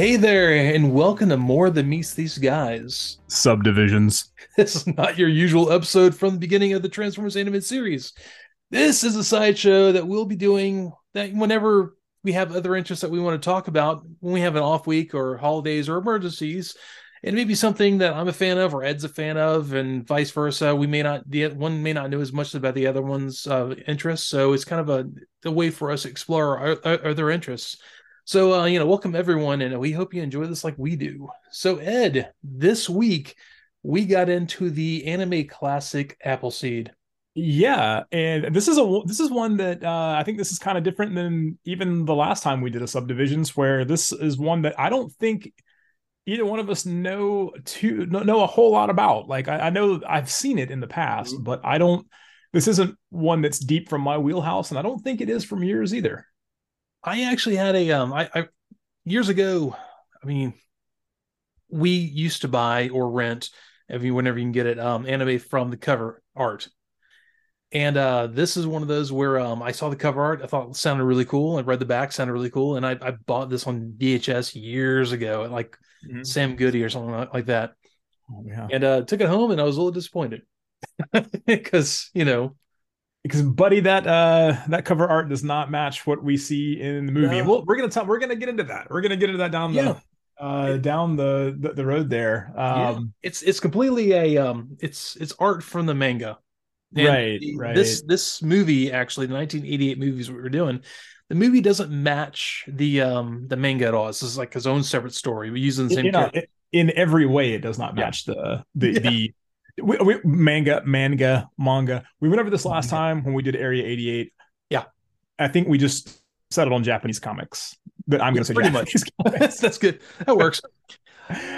Hey there, and welcome to More Than Meets These Guys. Subdivisions. This is not your usual episode from the beginning of the Transformers animated series. This is a sideshow that we'll be doing that whenever we have other interests that we want to talk about, when we have an off week or holidays or emergencies. It may be something that I'm a fan of or Ed's a fan of, and vice versa. We may not the one may not know as much about the other one's uh, interests, so it's kind of a, a way for us to explore our, our other interests. So, uh, you know, welcome everyone, and we hope you enjoy this like we do. So, Ed, this week we got into the anime classic Appleseed. Yeah, and this is a this is one that uh, I think this is kind of different than even the last time we did a subdivisions, where this is one that I don't think either one of us know to know a whole lot about. Like I, I know I've seen it in the past, mm-hmm. but I don't. This isn't one that's deep from my wheelhouse, and I don't think it is from yours either. I actually had a um I, I years ago, I mean, we used to buy or rent if you whenever you can get it um anime from the cover art. And uh this is one of those where um I saw the cover art, I thought it sounded really cool. I read the back, sounded really cool, and I, I bought this on VHS years ago at like mm-hmm. Sam Goody or something like, like that. Oh, yeah. And uh took it home and I was a little disappointed. because, you know, because buddy that uh that cover art does not match what we see in the movie. No. well we're gonna talk we're gonna get into that. We're gonna get into that down the yeah. uh down the, the, the road there. Um yeah. it's it's completely a um it's it's art from the manga. And right right. this this movie actually the 1988 movies we were doing the movie doesn't match the um the manga at all. This is like his own separate story. We're using the same you know, in every way it does not match yeah. the the the we, we, manga, manga, manga. We went over this last time when we did Area 88. Yeah. I think we just settled on Japanese comics. But I'm going to say pretty much. That's good. That works.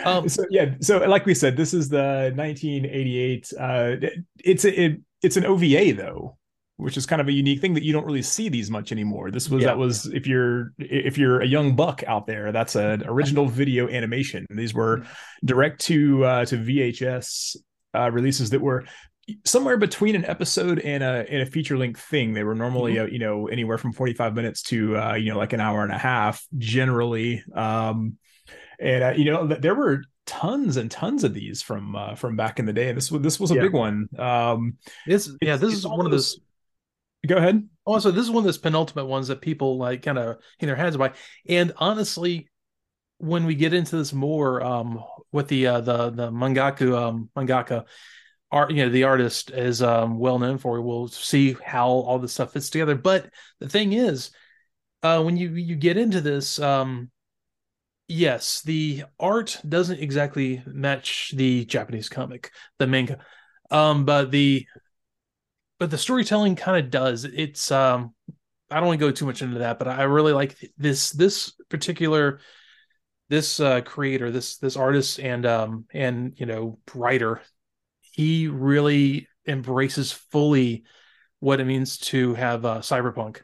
Um, so yeah, so like we said, this is the 1988. Uh, it's a, it, it's an OVA though, which is kind of a unique thing that you don't really see these much anymore. This was yeah. that was if you're if you're a young buck out there, that's an original video animation. These were mm-hmm. direct to uh, to VHS uh, releases that were somewhere between an episode and a and a feature length thing. They were normally mm-hmm. uh, you know anywhere from 45 minutes to uh, you know like an hour and a half generally. Um, and uh, you know there were tons and tons of these from uh, from back in the day. This was this was a yeah. big one. Um, this yeah, this is one of those. Go ahead. Also, this is one of those penultimate ones that people like kind of in their heads by. And honestly, when we get into this more, um, with the uh, the the mangaku um, mangaka art, you know, the artist is um, well known for. We'll see how all this stuff fits together. But the thing is, uh, when you you get into this, um, yes, the art doesn't exactly match the Japanese comic, the manga, um, but the but the storytelling kind of does. It's um, I don't want to go too much into that, but I really like this this particular this uh, creator, this this artist and um and you know writer, he really embraces fully what it means to have uh, cyberpunk.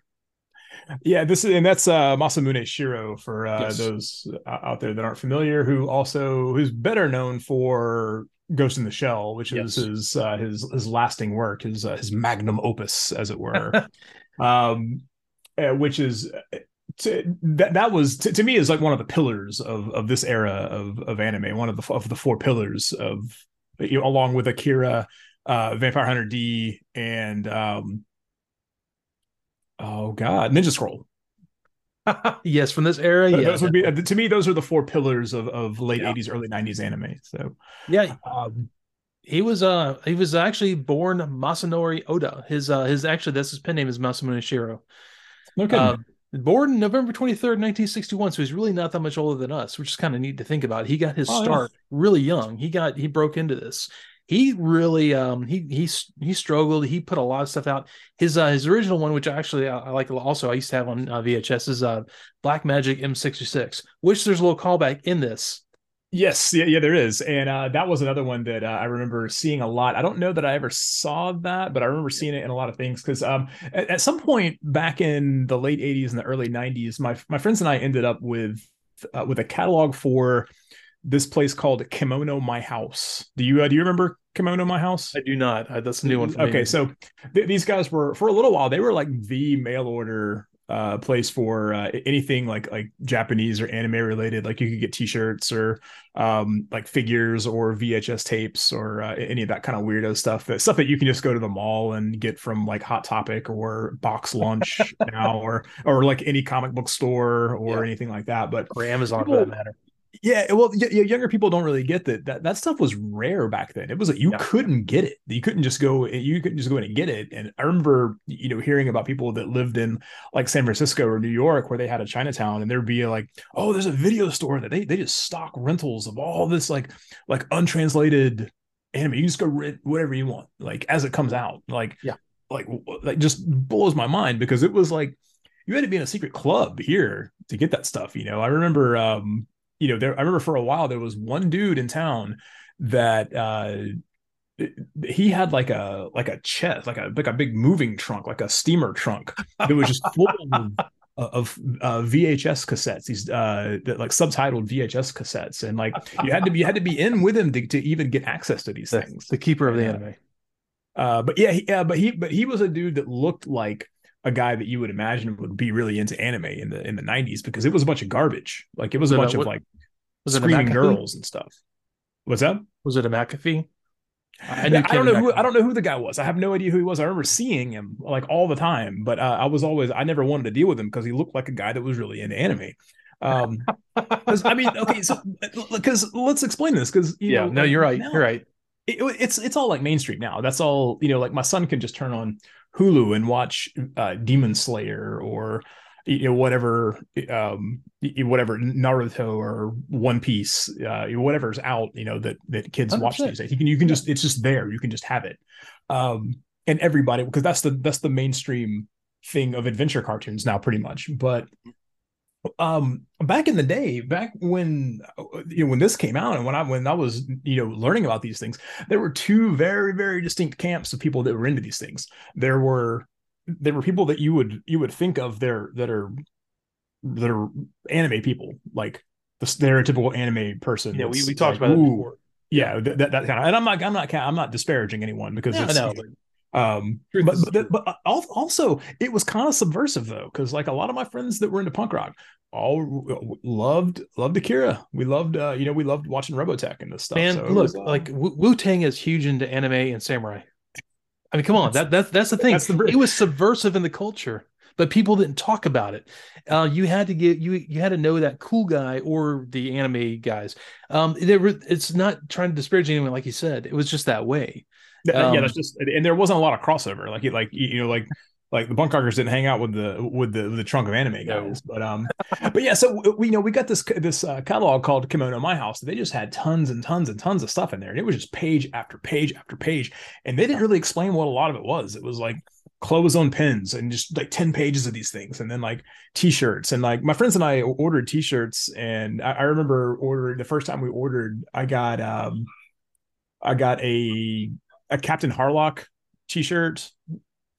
Yeah, this is and that's uh, Masamune Shirow for uh, yes. those out there that aren't familiar, who also who's better known for Ghost in the Shell, which yes. is his uh, his his lasting work, his uh, his magnum opus, as it were. um, uh, which is to, that that was to, to, me is like one of the pillars of of this era of of anime. One of the of the four pillars of you know, along with Akira, uh, Vampire Hunter D, and um, oh god, Ninja Scroll. yes, from this era, yeah. Those would be to me. Those are the four pillars of of late yeah. '80s, early '90s anime. So yeah. Um, he was uh he was actually born Masanori Oda. His uh his actually that's his pen name is Masamune Shirow. Okay. Born November 23rd, 1961. So he's really not that much older than us, which is kind of neat to think about. He got his oh, start yeah. really young. He got, he broke into this. He really, um, he, he, he struggled. He put a lot of stuff out. His, uh, his original one, which actually I, I like also, I used to have on uh, VHS is, uh, Black Magic M66, which there's a little callback in this Yes, yeah, yeah, there is, and uh, that was another one that uh, I remember seeing a lot. I don't know that I ever saw that, but I remember seeing it in a lot of things because um, at, at, some point back in the late '80s and the early '90s, my my friends and I ended up with uh, with a catalog for this place called Kimono My House. Do you uh, do you remember Kimono My House? I do not. I, that's a new one. okay, me. so th- these guys were for a little while. They were like the mail order uh, place for uh, anything like like Japanese or anime related. Like you could get T-shirts or um, like figures or VHS tapes or uh, any of that kind of weirdo stuff. That stuff that you can just go to the mall and get from like Hot Topic or Box Lunch now, or or like any comic book store or yeah. anything like that. But or Amazon people, for that matter. Yeah, well, y- younger people don't really get that. That that stuff was rare back then. It was like you yeah. couldn't get it. You couldn't just go. You couldn't just go in and get it. And I remember, you know, hearing about people that lived in like San Francisco or New York, where they had a Chinatown, and there'd be like, oh, there's a video store that they they just stock rentals of all this like like untranslated anime. You just go rent whatever you want, like as it comes out. Like yeah, like like just blows my mind because it was like you had to be in a secret club here to get that stuff. You know, I remember um you know, there I remember for a while there was one dude in town that uh he had like a like a chest, like a like a big moving trunk, like a steamer trunk that was just full of, of uh, VHS cassettes. These uh, like subtitled VHS cassettes, and like you had to be you had to be in with him to, to even get access to these things. The keeper of the anime. Uh, but yeah, he, yeah, but he but he was a dude that looked like a guy that you would imagine would be really into anime in the in the 90s because it was a bunch of garbage. Like it was, was a bunch a, of like was screaming girls and stuff. What's that? Was it a McAfee? I, I don't know who I don't know who the guy was. I have no idea who he was. I remember seeing him like all the time, but uh, I was always I never wanted to deal with him because he looked like a guy that was really into anime. Um, I mean, okay, so because let's explain this because yeah, know, no, you're right, now, you're right. It, it's it's all like mainstream now. That's all you know. Like my son can just turn on Hulu and watch uh, Demon Slayer or you know whatever um whatever Naruto or One Piece uh whatever's out you know that that kids 100%. watch these days. You can you can just it's just there. You can just have it. Um and everybody because that's the that's the mainstream thing of adventure cartoons now pretty much. But um back in the day back when you know when this came out and when i when i was you know learning about these things there were two very very distinct camps of people that were into these things there were there were people that you would you would think of there that are that are anime people like the stereotypical anime person yeah we, we talked like, about it before yeah that, that, kind of and i'm not i'm not i'm not disparaging anyone because no, it's no. Um but, but, but also it was kind of subversive though because like a lot of my friends that were into punk rock all loved loved Akira. We loved uh you know we loved watching Robotech and this stuff. Man, so look, was, uh, like Wu Tang is huge into anime and samurai. I mean, come on, that that's that's the thing. That's the, it was subversive in the culture, but people didn't talk about it. Uh, you had to get you you had to know that cool guy or the anime guys. Um, were, it's not trying to disparage anyone, like you said. It was just that way. Um, yeah, that's just and there wasn't a lot of crossover. Like like you know like like the bunk rockers didn't hang out with the with the the trunk of anime guys but um but yeah so we you know we got this this uh, catalog called kimono my house. They just had tons and tons and tons of stuff in there and it was just page after page after page and they didn't really explain what a lot of it was. It was like clothes on pins and just like 10 pages of these things and then like t-shirts and like my friends and i ordered t-shirts and i, I remember ordering the first time we ordered i got um i got a a captain harlock t-shirt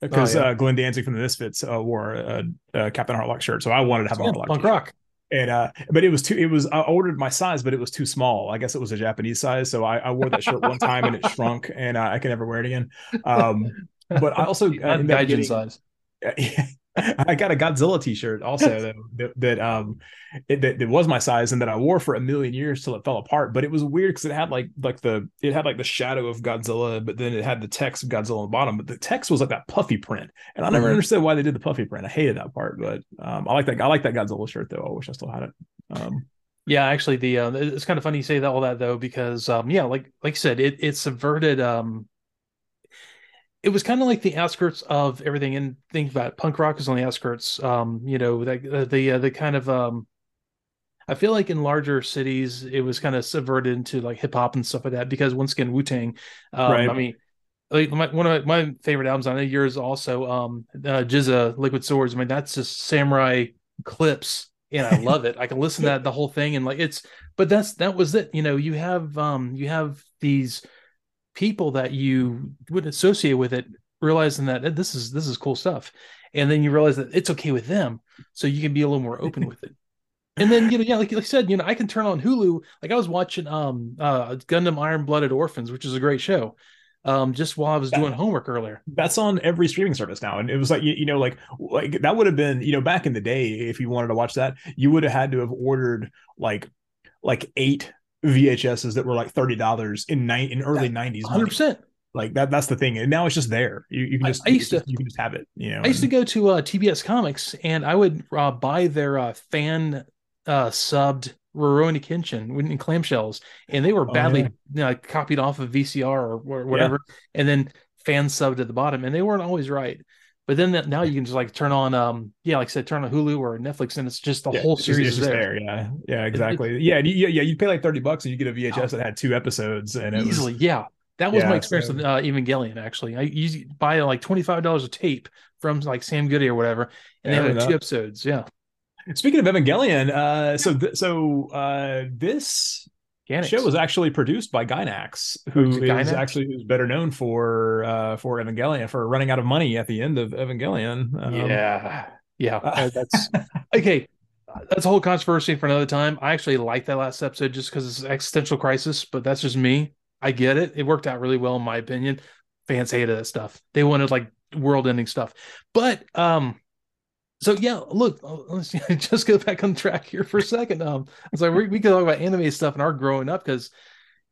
because oh, yeah. uh, Glenn Danzig from the Misfits uh, wore a, a, Captain Harlock shirt, so I wanted to have a Harlock punk rock. And uh, but it was too. It was I ordered my size, but it was too small. I guess it was a Japanese size, so I, I wore that shirt one time and it shrunk, and uh, I can never wear it again. Um, but I also uh, Gaijin size. I got a Godzilla T-shirt also that, that um it, that, that, was my size and that I wore for a million years till it fell apart. But it was weird because it had like like the it had like the shadow of Godzilla, but then it had the text of Godzilla on the bottom. But the text was like that puffy print, and I never mm-hmm. understood why they did the puffy print. I hated that part, but um, I like that I like that Godzilla shirt though. I wish I still had it. Um, yeah, actually, the uh, it's kind of funny you say that all that though because um, yeah, like like you said, it it subverted um it was kind of like the outskirts of everything. And think about it, punk rock is on the outskirts um you know the uh, the, uh, the kind of um i feel like in larger cities it was kind of subverted into like hip hop and stuff like that because once again wu-tang um, right. i mean like my, one of my, my favorite albums i know yours also um uh GZA liquid swords. I mean that's just samurai clips and i love it. I can listen to that the whole thing and like it's but that's that was it. You know you have um you have these people that you would associate with it realizing that this is this is cool stuff. And then you realize that it's okay with them so you can be a little more open with it. And then you know yeah like, like i said you know i can turn on hulu. Like i was watching um uh gundam iron blooded orphans which is a great show um, just while I was that, doing homework earlier. That's on every streaming service now, and it was like you, you know, like like that would have been you know back in the day if you wanted to watch that, you would have had to have ordered like like eight VHSs that were like thirty dollars in night in early nineties. Hundred percent. Like that. That's the thing. And now it's just there. You, you can just. I, I used to. You can just have it. You know. I used to go to uh, TBS Comics, and I would uh, buy their uh, fan uh, subbed Rurouni Kenshin in clamshells, and they were oh, badly oh, yeah. you know, copied off of VCR or, whatever, yeah. and then fan subbed at the bottom, and they weren't always right. But then that, now you can just like turn on, um, yeah, like I said, turn on Hulu or Netflix, and it's just the yeah, whole series just, there. there. Yeah, yeah, exactly. It, it, yeah, yeah, yeah. You pay like thirty bucks and you get a VHS oh, that had two episodes, and easily, was, yeah. That was my experience so, with uh, Evangelion. Actually, I usually buy like twenty five dollars a tape from like Sam Goody or whatever, and they have two episodes. Yeah. Speaking of Evangelion, uh, so th- so uh, this Gainax. show was actually produced by Gainax, who is Gainax? actually who's better known for uh, for Evangelion for running out of money at the end of Evangelion. Um, yeah, yeah, uh, that's okay. That's a whole controversy for another time. I actually like that last episode just because it's existential crisis, but that's just me. I get it. It worked out really well in my opinion. Fans hated that stuff. They wanted like world-ending stuff, but um, so yeah, look, uh, let's just go back on track here for a second. Um, it's like we, we could talk about anime stuff and our growing up because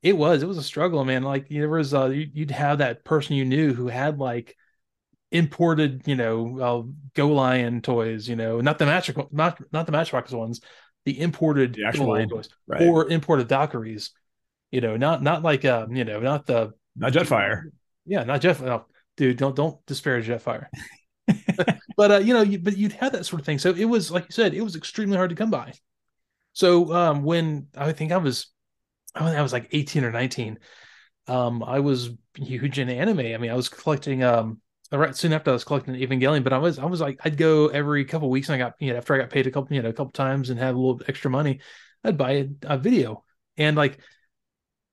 it was it was a struggle, man. Like there was uh, you'd have that person you knew who had like imported, you know, uh, Go Lion toys, you know, not the match not not the Matchbox ones, the imported the actual, Go Lion toys right. or imported Valkyries, you know, not not like um, you know, not the not Jetfire. Yeah, not Jet. Oh, dude, don't don't disparage Jetfire. but uh, you know, you, but you'd have that sort of thing. So it was like you said, it was extremely hard to come by. So um, when I think I was, I was like eighteen or nineteen, um, I was huge in anime. I mean, I was collecting um, right soon after I was collecting Evangelion, but I was I was like I'd go every couple weeks, and I got you know after I got paid a couple you know a couple times and had a little extra money, I'd buy a, a video and like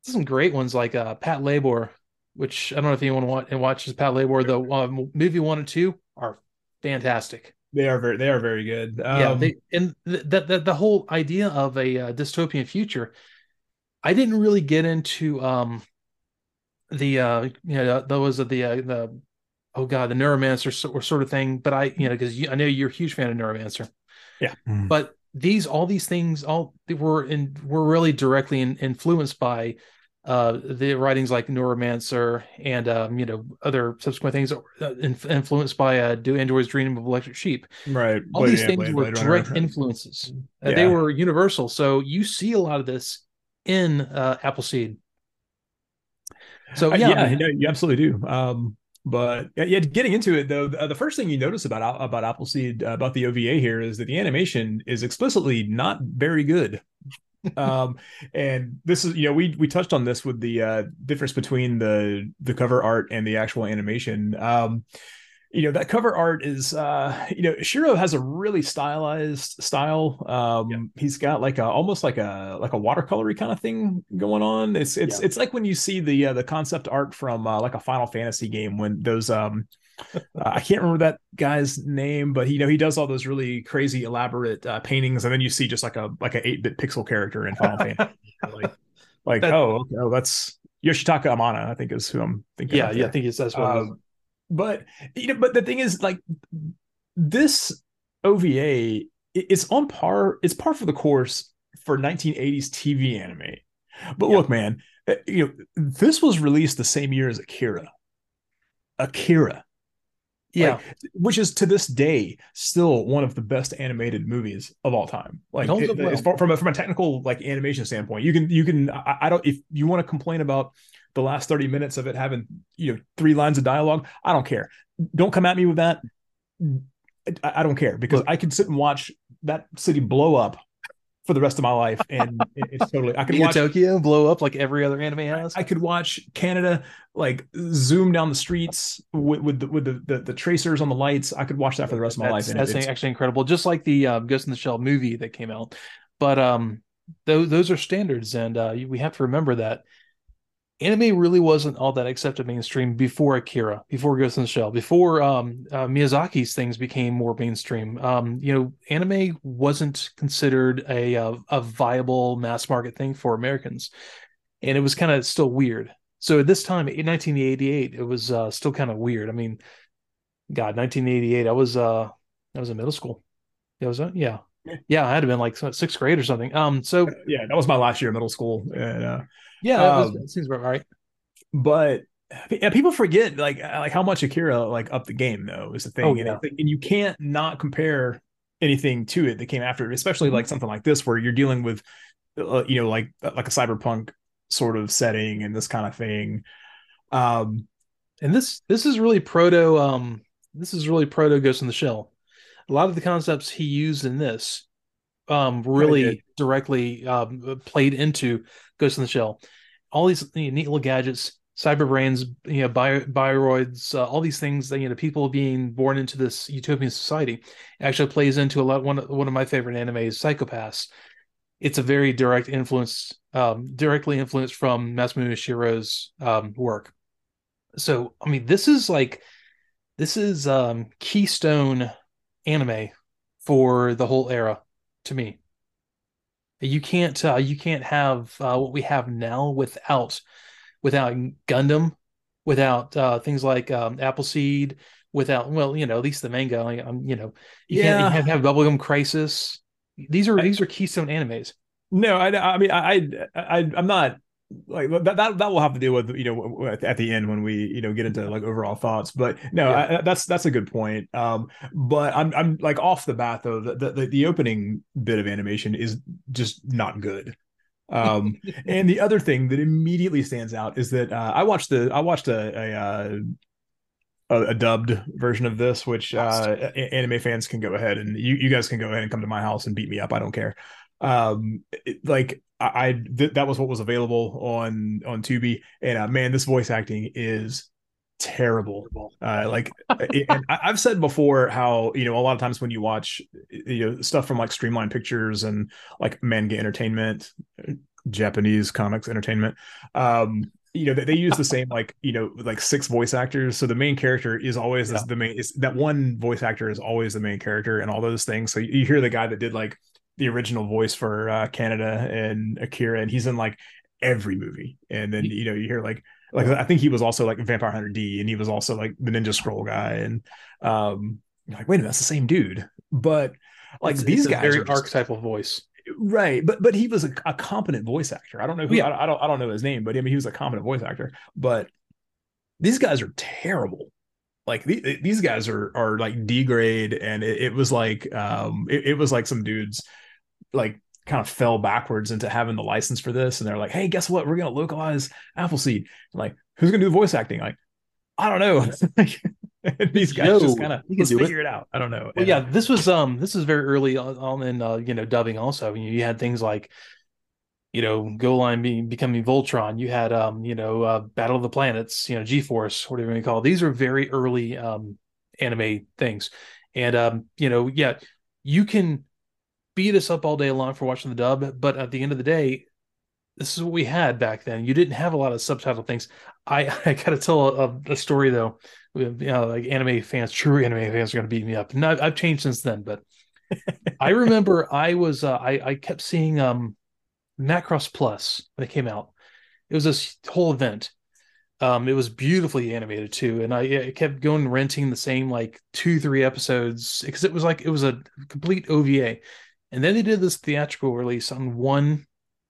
some great ones like uh, Patlabor, which I don't know if anyone want and watches Patlabor. The um, movie one and two are fantastic. They are very they are very good. Um, yeah, they, and that the, the whole idea of a uh, dystopian future. I didn't really get into um the uh you know those of the uh, the oh god the neuromancer or sort of thing but i you know because i know you're a huge fan of neuromancer yeah mm. but these all these things all they were in were really directly in, influenced by uh, the writings like Neuromancer and um, you know other subsequent things uh, influenced by uh, Do Androids Dream of Electric Sheep. Right. All these things Blade, were direct influences. Uh, yeah. they were universal. So you see a lot of this in uh, Appleseed. So uh, yeah, yeah, you absolutely do. Um, but yeah, getting into it though, the, the first thing you notice about about Appleseed about the OVA here is that the animation is explicitly not very good um, and this is you know we we touched on this with the uh, difference between the the cover art and the actual animation. Um, you know that cover art is uh you know Shirow has a really stylized style um yeah. he's got like a almost like a like a watercolory kind of thing going on it's it's yeah. it's like when you see the uh, the concept art from uh, like a Final Fantasy game when those um uh, I can't remember that guy's name, but he, you know he does all those really crazy elaborate uh, paintings, and then you see just like a like an eight bit pixel character in Final Fantasy. Like, like that, oh, okay, oh, that's Yoshitaka Amano, I think is who I'm thinking. Yeah, yeah, I think it's that's what. Um, but you know, but the thing is, like this OVA, it's on par. It's par for the course for 1980s TV anime. But yeah. look, man, uh, you know this was released the same year as Akira. Akira yeah, like, which is to this day still one of the best animated movies of all time. Like it, well. far, from a, from a technical like animation standpoint, you can you can I, I don't if you want to complain about the last 30 minutes of it having you know three lines of dialogue, I don't care. Don't come at me with that. I, I don't care because Look, I can sit and watch that city blow up for the rest of my life, and it's totally. I could watch Tokyo blow up like every other anime has. I could watch Kaneda like zoom down the streets with, with the with the, the, the tracers on the lights. I could watch that for the rest of my that's, life. that's actually incredible. Just like the uh, Ghost in the Shell movie that came out, but um, those those are standards, and uh, we have to remember that anime really wasn't all that accepted mainstream before Akira, before Ghost in the Shell, before um, uh, Miyazaki's things became more mainstream. Um, you know, anime wasn't considered a, a, a viable mass market thing for Americans, and it was kind of still weird. So at this time in 1988, it was uh, still kind of weird. I mean, God, 1988, I was uh, I was in middle school. Yeah, was that? Yeah, yeah, I had to been like sixth grade or something. Um, so yeah, that was my last year of middle school. And, uh, yeah, that, was, um, that seems about right. But yeah, people forget like like how much Akira like up the game though is the thing, oh, yeah. and, and you can't not compare anything to it that came after it, especially like something like this where you're dealing with, uh, you know, like like a cyberpunk sort of setting and this kind of thing. Um, and this this is really proto. Um, this is really proto Ghost in the Shell. A lot of the concepts he used in this, um, really directly um, played into Ghost in the Shell. All these you know, neat little gadgets cyber brains, you know, bio, bioroids, uh, all these things that you know, people being born into this utopian society, actually plays into a lot. One one of my favorite animes, Psycho-Pass. It's a very direct influence, um, directly influenced from Masamune Shirow's um, work. So, I mean, this is like, this is um, keystone anime for the whole era to me. You can't, uh, you can't have uh, what we have now without without Gundam, without uh, things like um, Appleseed, without well, you know, at least the manga. Um, you know, you yeah. can't you have, have Bubblegum Crisis. These are I, these are keystone animes. No, I, I mean, I, I, I'm not like that, that that will have to deal with you know at the end when we you know get into like overall thoughts but no yeah. I, that's that's a good point um but i'm i'm like off the bat though the, the the opening bit of animation is just not good um, and the other thing that immediately stands out is that uh, I watched the I watched a, a, uh, a, a dubbed version of this, which uh, anime fans can go ahead and you, you guys can go ahead and come to my house and beat me up. I don't care. Um, it, like I, I th- that was what was available on on Tubi, and uh, man, this voice acting is terrible. Uh, like, and I've said before how you know a lot of times when you watch you know stuff from like Streamline Pictures and like Manga Entertainment, Japanese comics entertainment, um, you know they, they use the same like you know like six voice actors. So the main character is always yeah. the main. Is that one voice actor is always the main character and all those things. So you hear the guy that did like the original voice for uh, Kaneda and Akira, and he's in like every movie. And then you know you hear like like I think he was also like Vampire Hunter D, and he was also like the Ninja Scroll guy, and um, like wait a minute, that's the same dude. But like it's, these it's guys, very just, archetypal voice, right? But but he was a, a competent voice actor. I don't know who yeah. I, I, don't I don't know his name, but I mean he was a competent voice actor. But these guys are terrible. Like the, these guys are are like D grade, and it, it was like um it, it was like some dudes like kind of fell backwards into having the license for this. And they're like, hey, guess what? We're going to localize Appleseed. like, who's going to do the voice acting? Like, I don't know. these guys Yo, just kind of figure it. it. out. I don't know. Well, yeah, this was um this was very early on in uh, you know dubbing. Also, you, you had things like you know Go Lion being becoming Voltron. You had um you know uh, Battle of the Planets. You know G Force, whatever you call. It. These are very early um anime things, and um you know yeah you can beat us up all day long for watching the dub, but at the end of the day, this is what we had back then. You didn't have a lot of subtitle things. I I gotta tell a, a story though. You know, like anime fans, true anime fans are gonna beat me up. And I've, I've changed since then, but I remember I was uh, I I kept seeing um Macross Plus when it came out. It was this whole event. Um, it was beautifully animated too, and I, I kept going renting the same like two three episodes because it was like it was a complete OVA and then they did this theatrical release on one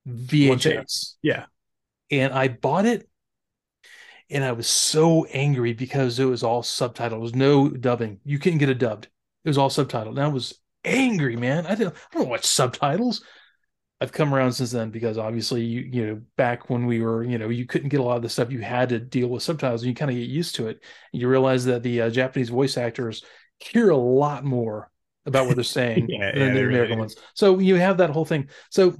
VHS. One yeah. And I bought it and I was so angry because it was all subtitled. There was no dubbing. You couldn't get it dubbed. It was all subtitled. And I was angry, man. I didn't I don't watch subtitles. I've come around since then because obviously you you know back when we were you know you couldn't get a lot of the stuff you had to deal with subtitles and you kind of get used to it. And you realize that the uh, Japanese voice actors hear a lot more about what they're saying yeah, than yeah, the American really ones. So you have that whole thing. So,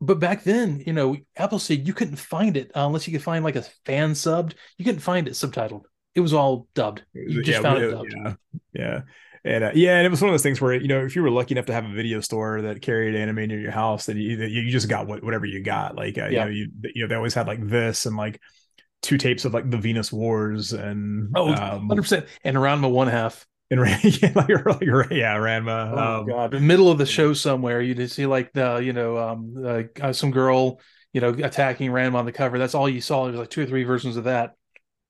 but back then, you know, Appleseed, you couldn't find it unless you could find like a fan subbed. You couldn't find it subtitled. It was all dubbed. You just yeah, found it dubbed. Yeah. Yeah. And uh, yeah, and it was one of those things where you know if you were lucky enough to have a video store that carried anime near your house, then you, you just got what, whatever you got. Like uh, yeah. you know you you know they always had like this and like two tapes of like the Venus Wars and oh um, 100 percent and around the one half in yeah, like, like yeah, Ranma. Oh um, god, the middle of the show somewhere, you just see like the you know um uh, some girl you know, attacking Ranma on the cover. That's all you saw. There's like two or three versions of that.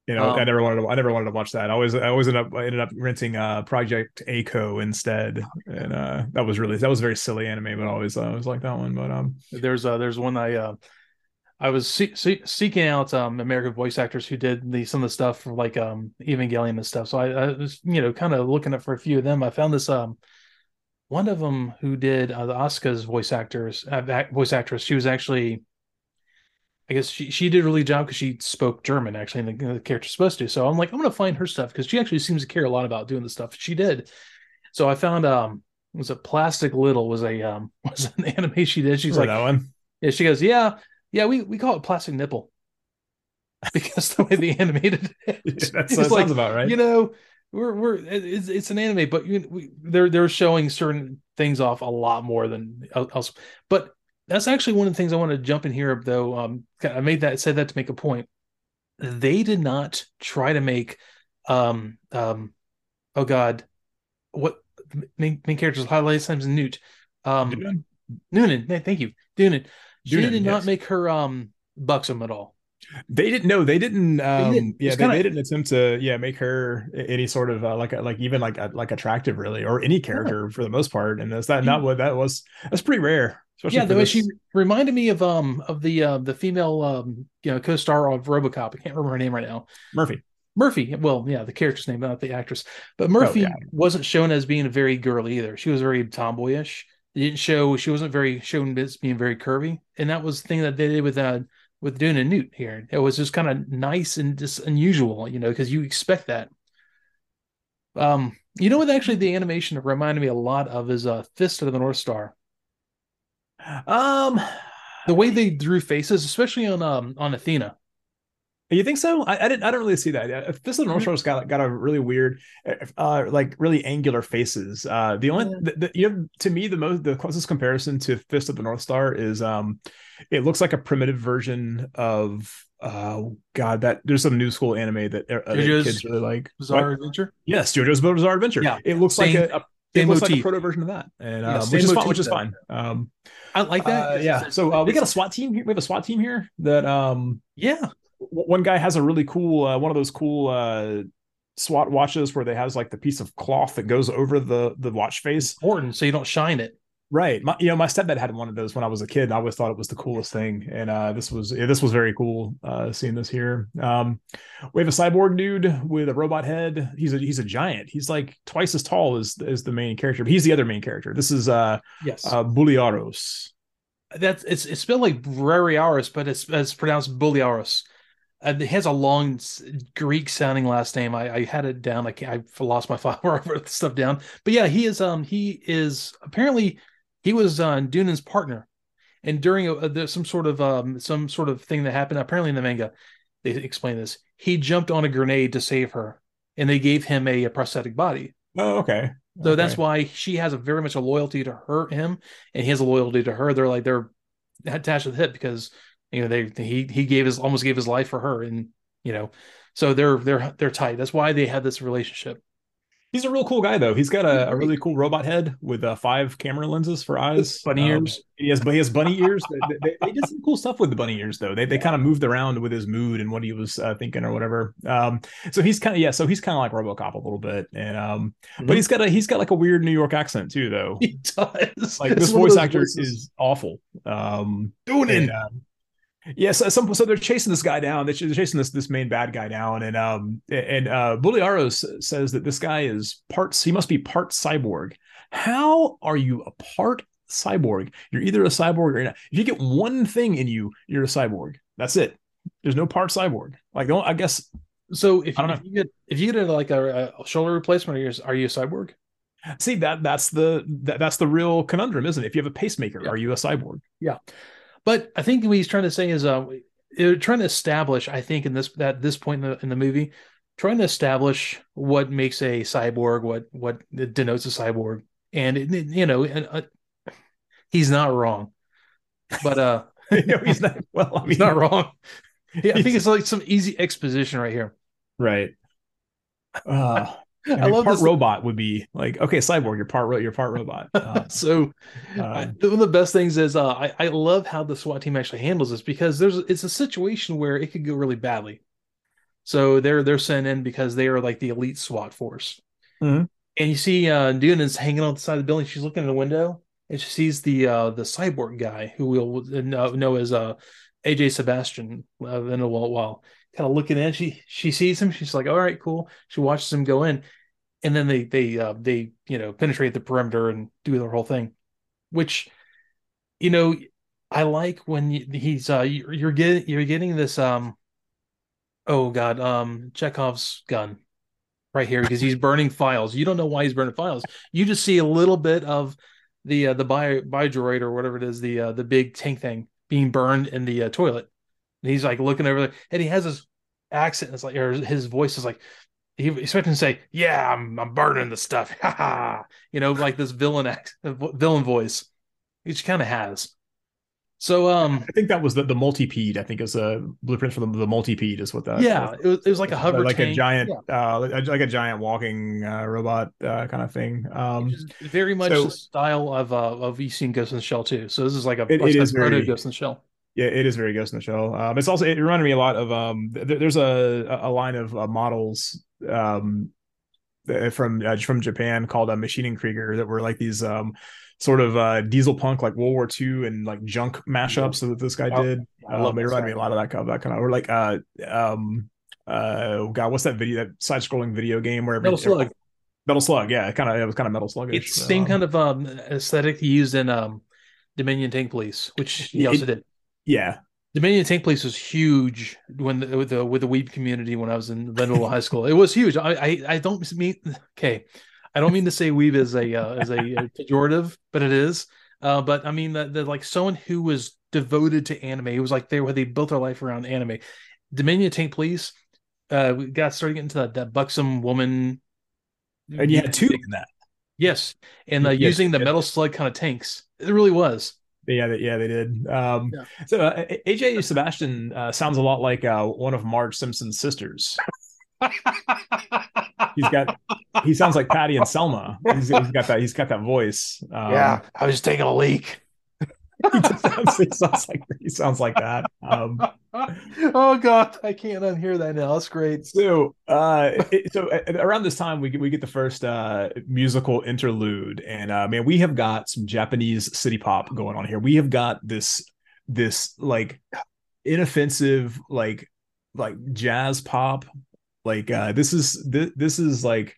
You know, um, I never wanted to. I never wanted to watch that. I always, I always ended up, I ended up renting uh, Project A-ko instead, and uh, that was really that was very silly anime, but I always, uh, I always like that one. But um, there's uh, there's one I uh, I was see- see- seeking out um American voice actors who did the some of the stuff for like um Evangelion and stuff. So I, I was you know kind of looking up for a few of them. I found this um one of them who did uh, the Asuka's voice actors uh, voice actress. She was actually I guess she, she did a really good job because she spoke German actually, and the, the character's supposed to. So I'm like, I'm gonna find her stuff because she actually seems to care a lot about doing the stuff she did. So I found um was a Plastic Little was a um was an anime she did. She's like that one. Yeah, she goes, yeah, yeah. We we call it plastic nipple because the way they animated it. Yeah, that's, that like, about right. You know, we're we're it's, it's an anime, but you, we, they're they're showing certain things off a lot more than else. But that's actually one of the things I want to jump in here, though. Um, I made that said that to make a point. They did not try to make, um, um, oh God, what main, main characters highlight times and Newt, um, Noonan. Noonan. Thank you, Noonan. She Noonan, did not yes. make her um buxom at all. They didn't know. They didn't. Um, they didn't. Yeah, they, kinda, they, didn't attempt to. Yeah, make her any sort of uh, like a, like even like a, like attractive really, or any character yeah. for the most part. And that's that not what that was. That's pretty rare. yeah, the way she reminded me of um of the uh, the female um you know co-star of RoboCop. I can't remember her name right now. Murphy. Murphy. Well, yeah, the character's name, not the actress. But Murphy oh, yeah. wasn't shown as being a very girly either. She was very tomboyish. It didn't show. She wasn't very shown as being very curvy, and that was the thing that they did with uh with Deunan Knute here. It was just kind of nice and just unusual, you know, because you expect that. Um, you know what? Actually, the animation reminded me a lot of is uh, Fist of the North Star. Um, the way they drew faces, especially on um on Athena. You think so? I, I didn't. I don't really see that. Fist of the North mm-hmm. Star got got a really weird, uh, like really angular faces. Uh, the only, yeah. the, the, you know, to me, the most the closest comparison to Fist of the North Star is, um, it looks like a primitive version of, uh, God, that there's some new school anime that, uh, that kids really like. Bizarre what? Adventure. Yes, JoJo's Bizarre Adventure. Yeah, it looks same, like a, a it looks motif. like a proto version of that, and yeah, um, which is fine. Which is fine. Um, I like that. Uh, yeah. So uh, we got a SWAT team here. We have a SWAT team here that um yeah one guy has a really cool uh, one of those cool uh SWAT watches where they has like the piece of cloth that goes over the the watch face. Important, so you don't shine it. Right. My, you know, my stepdad had one of those when I was a kid. I always thought it was the coolest thing, and uh, this was this was very cool uh, seeing this here. Um, we have a cyborg dude with a robot head. He's a he's a giant. He's like twice as tall as as the main character. But he's the other main character. This is uh yes uh, Buliaros. That's it's it's spelled like Briareos, but it's it's pronounced Buliaros. Uh, he has a long Greek sounding last name. I, I had it down. I can't, I lost my file where I wrote the stuff down. But yeah, he is. Um, he is apparently he was uh, Deunan's partner, and during a, a, some sort of um some sort of thing that happened. Apparently in the manga, they explain this. He jumped on a grenade to save her, and they gave him a, a prosthetic body. Oh, okay. So okay. that's why she has a very much a loyalty to her him, and he has a loyalty to her. They're like they're attached to the hip because you know they he he gave his almost gave his life for her and you know so they're they're they're tight. That's why they had this relationship. He's a real cool guy though. He's got a, a really cool robot head with uh, five camera lenses for eyes. bunny um, ears. he has but he has bunny ears. They, they, they, did some cool stuff with the bunny ears though. They, they kind of moved around with his mood and what he was uh, thinking or whatever. Um so he's kind of yeah so he's kind of like robocop a little bit. And um mm-hmm. but he's got a he's got like a weird new york accent too though. He does. Like this voice actor voices. is awful. Um doing it Yes, yeah, so, so they're chasing this guy down. They're chasing this this main bad guy down, and um and uh Buliaros says that this guy is parts. He must be part cyborg. How are you a part cyborg? You're either a cyborg or not. If you get one thing in you, you're a cyborg. That's it. There's no part cyborg. Like, don't I guess. So if, if you get if you get a, like a, a shoulder replacement, are you, are you a cyborg? See that that's the that, that's the real conundrum, isn't it? If you have a pacemaker, yeah. are you a cyborg? Yeah. But I think what he's trying to say is, uh, trying to establish. I think in this at this point in the in the movie, trying to establish what makes a cyborg, what what denotes a cyborg, and it, you know, and, uh, he's not wrong. But uh, no, he's not. Well, I mean, he's not wrong. Yeah, I think it's like some easy exposition right here. Right. Uh, I, I love part this. robot would be like okay, cyborg, you're part you're part robot. Uh, so uh, one of the best things is uh, I I love how the SWAT team actually handles this because there's it's a situation where it could go really badly. So they're they're sent in because they are like the elite SWAT force. Mm-hmm. And you see uh is hanging on the side of the building. She's looking in the window and she sees the uh the cyborg guy who we'll know, know as uh AJ Sebastian uh, in a while kind of looking in. She she sees him. She's like, all right, cool. She watches him go in, and then they they uh, they you know penetrate the perimeter and do their whole thing, which you know I like when he's uh you're getting you're getting this um oh god um Chekhov's gun right here because he's burning files. You don't know why he's burning files. You just see a little bit of the uh, the bio, bio droid or whatever it is the uh, the big tank thing being burned in the uh, toilet and he's like looking over there, and he has his accent. It's like, or his voice is like, he expecting to say, "Yeah, I'm I'm burning the stuff," you know, like this villain act, villain voice, which kind of has. So um, I think that was the the multipede. I think is a blueprint for the, the multipede is what that. Yeah, it was, it was like a hover, like tank. a giant, yeah. uh, like a giant walking uh, robot uh, kind of thing. Um, very much so, the style of uh, of you seen Ghost in the Shell too. So this is like a, it, it is very, Ghost in the Shell. Yeah, it is very Ghost in the Shell. Um, it's also it reminded me a lot of um. Th- there's a a line of uh, models um from uh, from Japan called uh, Maschinen Krieger that were like these um sort of uh diesel punk like World War II and like junk mashups that this guy did. I love um, it reminded me a lot of that kind of that kind of or like uh um uh god what's that video that side scrolling video game where Metal Slug. Metal Slug, yeah, kind of it was kind of Metal Sluggish. It's the same um, kind of um aesthetic used in um Dominion Tank Police, which he also did. Yeah. Dominion Tank Police was huge when the, with the with the weeb community when I was in Vanderbilt High School. It was huge. I, I, I don't mean okay, I don't mean to say weeb is a uh, as a, a pejorative, but it is. Uh, but I mean that like someone who was devoted to anime. It was like they were they built their life around anime. Dominion Tank Police uh, we got started getting into that that buxom woman. And you had two in that. Yes, and uh, yes, using the metal slug kind of tanks. It really was. Yeah, they, yeah, they did. Um, yeah. So uh, AJ Sebastian uh, sounds a lot like uh, one of Marge Simpson's sisters. he's got he sounds like Patty and Selma. He's, he's got that he's got that voice. Um, yeah, I was just taking a leak. he, sounds, he, sounds, like he sounds like that. Um, oh god, I can't unhear that now. That's great. So, uh, it, so around this time, we get we get the first uh, musical interlude, and uh, man, we have got some Japanese city pop going on here. We have got this this like inoffensive like like jazz pop. Like uh, this is this, this is like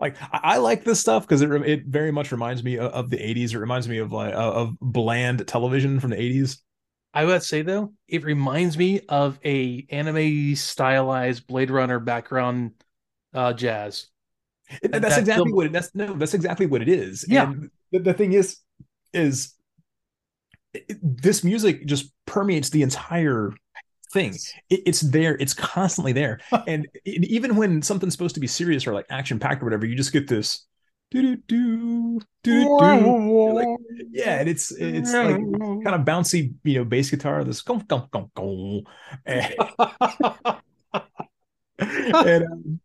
like I, I like this stuff because it it very much reminds me of, of, the 80s. It reminds me of like of bland television from the 80s. I would say though, it reminds me of a anime stylized Blade Runner background uh, jazz. It, that's that exactly film... what it, that's no, that's exactly what it is. Yeah. The, the thing is, is it, this music just permeates the entire thing. It, it's there. It's constantly there. and even when something's supposed to be serious or like action packed or whatever, you just get this do do do do like yeah and it's it's like kind of bouncy you know bass guitar this gong, gong, gong, gong. and, and um,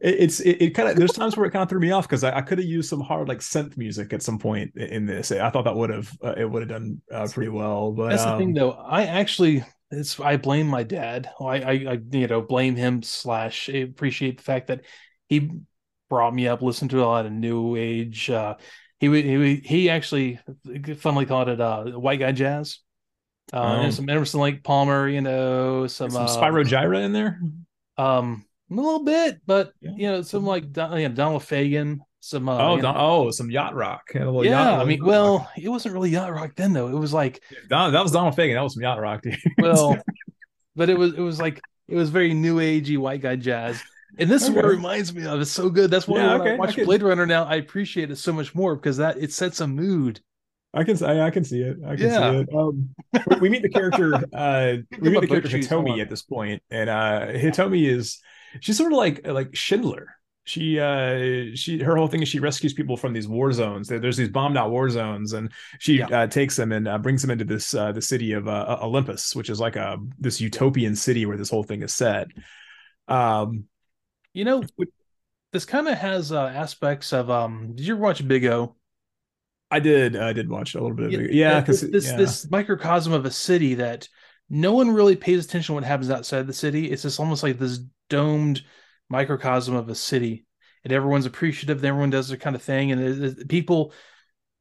it's it, it kind of there's times where it kind of threw me off because I, I could have used some hard like synth music at some point in this I thought that would have uh, it would have done uh, pretty well but that's um, the thing um, though I actually it's I blame my dad I, I I you know blame him slash appreciate the fact that he brought me up, listened to a lot of new age. Uh, he he he actually funnily called it uh, white guy jazz. Uh, oh. some Emerson Lake Palmer, you know, some, some uh, Spyro Gyra in there. Um, a little bit, but yeah. you know, some like you know, Donald Fagen, some uh, oh Don, oh some yacht rock. yeah, yacht, I mean, well, rock. it wasn't really yacht rock then though. It was like Don, that was Donald Fagen. That was some yacht rock, dude. well, but it was it was like it was very new agey white guy jazz. And this okay. is what it reminds me of. It's so good. That's why yeah, when okay. I watch I Blade Runner now, I appreciate it so much more because that it sets a mood. I can I, I can see it. I can yeah. see it. Um, we meet the character. Uh, we meet the character Hitomi at this point, and uh, Hitomi is she's sort of like like Schindler. She uh she her whole thing is she rescues people from these war zones. There's these bombed out war zones, and she yeah. uh, takes them and uh, brings them into this uh, the city of uh, Olympus, which is like a this utopian city where this whole thing is set. Um, you know, this kind of has uh, aspects of um. Did you ever watch Big O? I did. I did watch a little bit of. Yeah, because this yeah. this microcosm of a city that no one really pays attention to what happens outside the city. It's just almost like this domed microcosm of a city, and everyone's appreciative. And everyone does their kind of thing, and it, it, people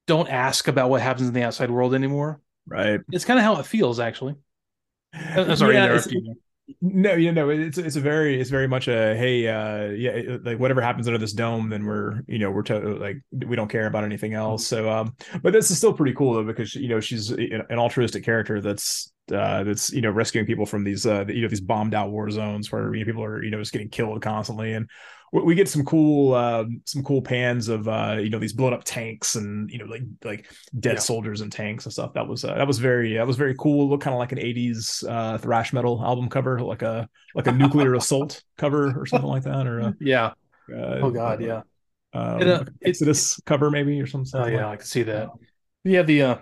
don't ask about what happens in the outside world anymore. Right. It's kind of how it feels, actually. I'm sorry, yeah, no, you know, it's it's a very it's very much a hey, uh, yeah, like whatever happens under this dome, then we're you know we're to, like we don't care about anything else. So, um, but this is still pretty cool though because you know she's an altruistic character that's uh, that's you know rescuing people from these uh, you know these bombed out war zones where you know, people are you know just getting killed constantly and we get some cool uh, some cool pans of uh, you know these blown up tanks and you know like like dead yeah. soldiers and tanks and stuff. That was uh, that was very that was very cool. Looked kind of like an '80s uh, thrash metal album cover, like a like a nuclear assault cover or something like that. Or a, yeah. Uh, oh God, yeah. Um, it, uh, like Exodus cover maybe or something. Oh yeah, like I can see that. Yeah, the uh,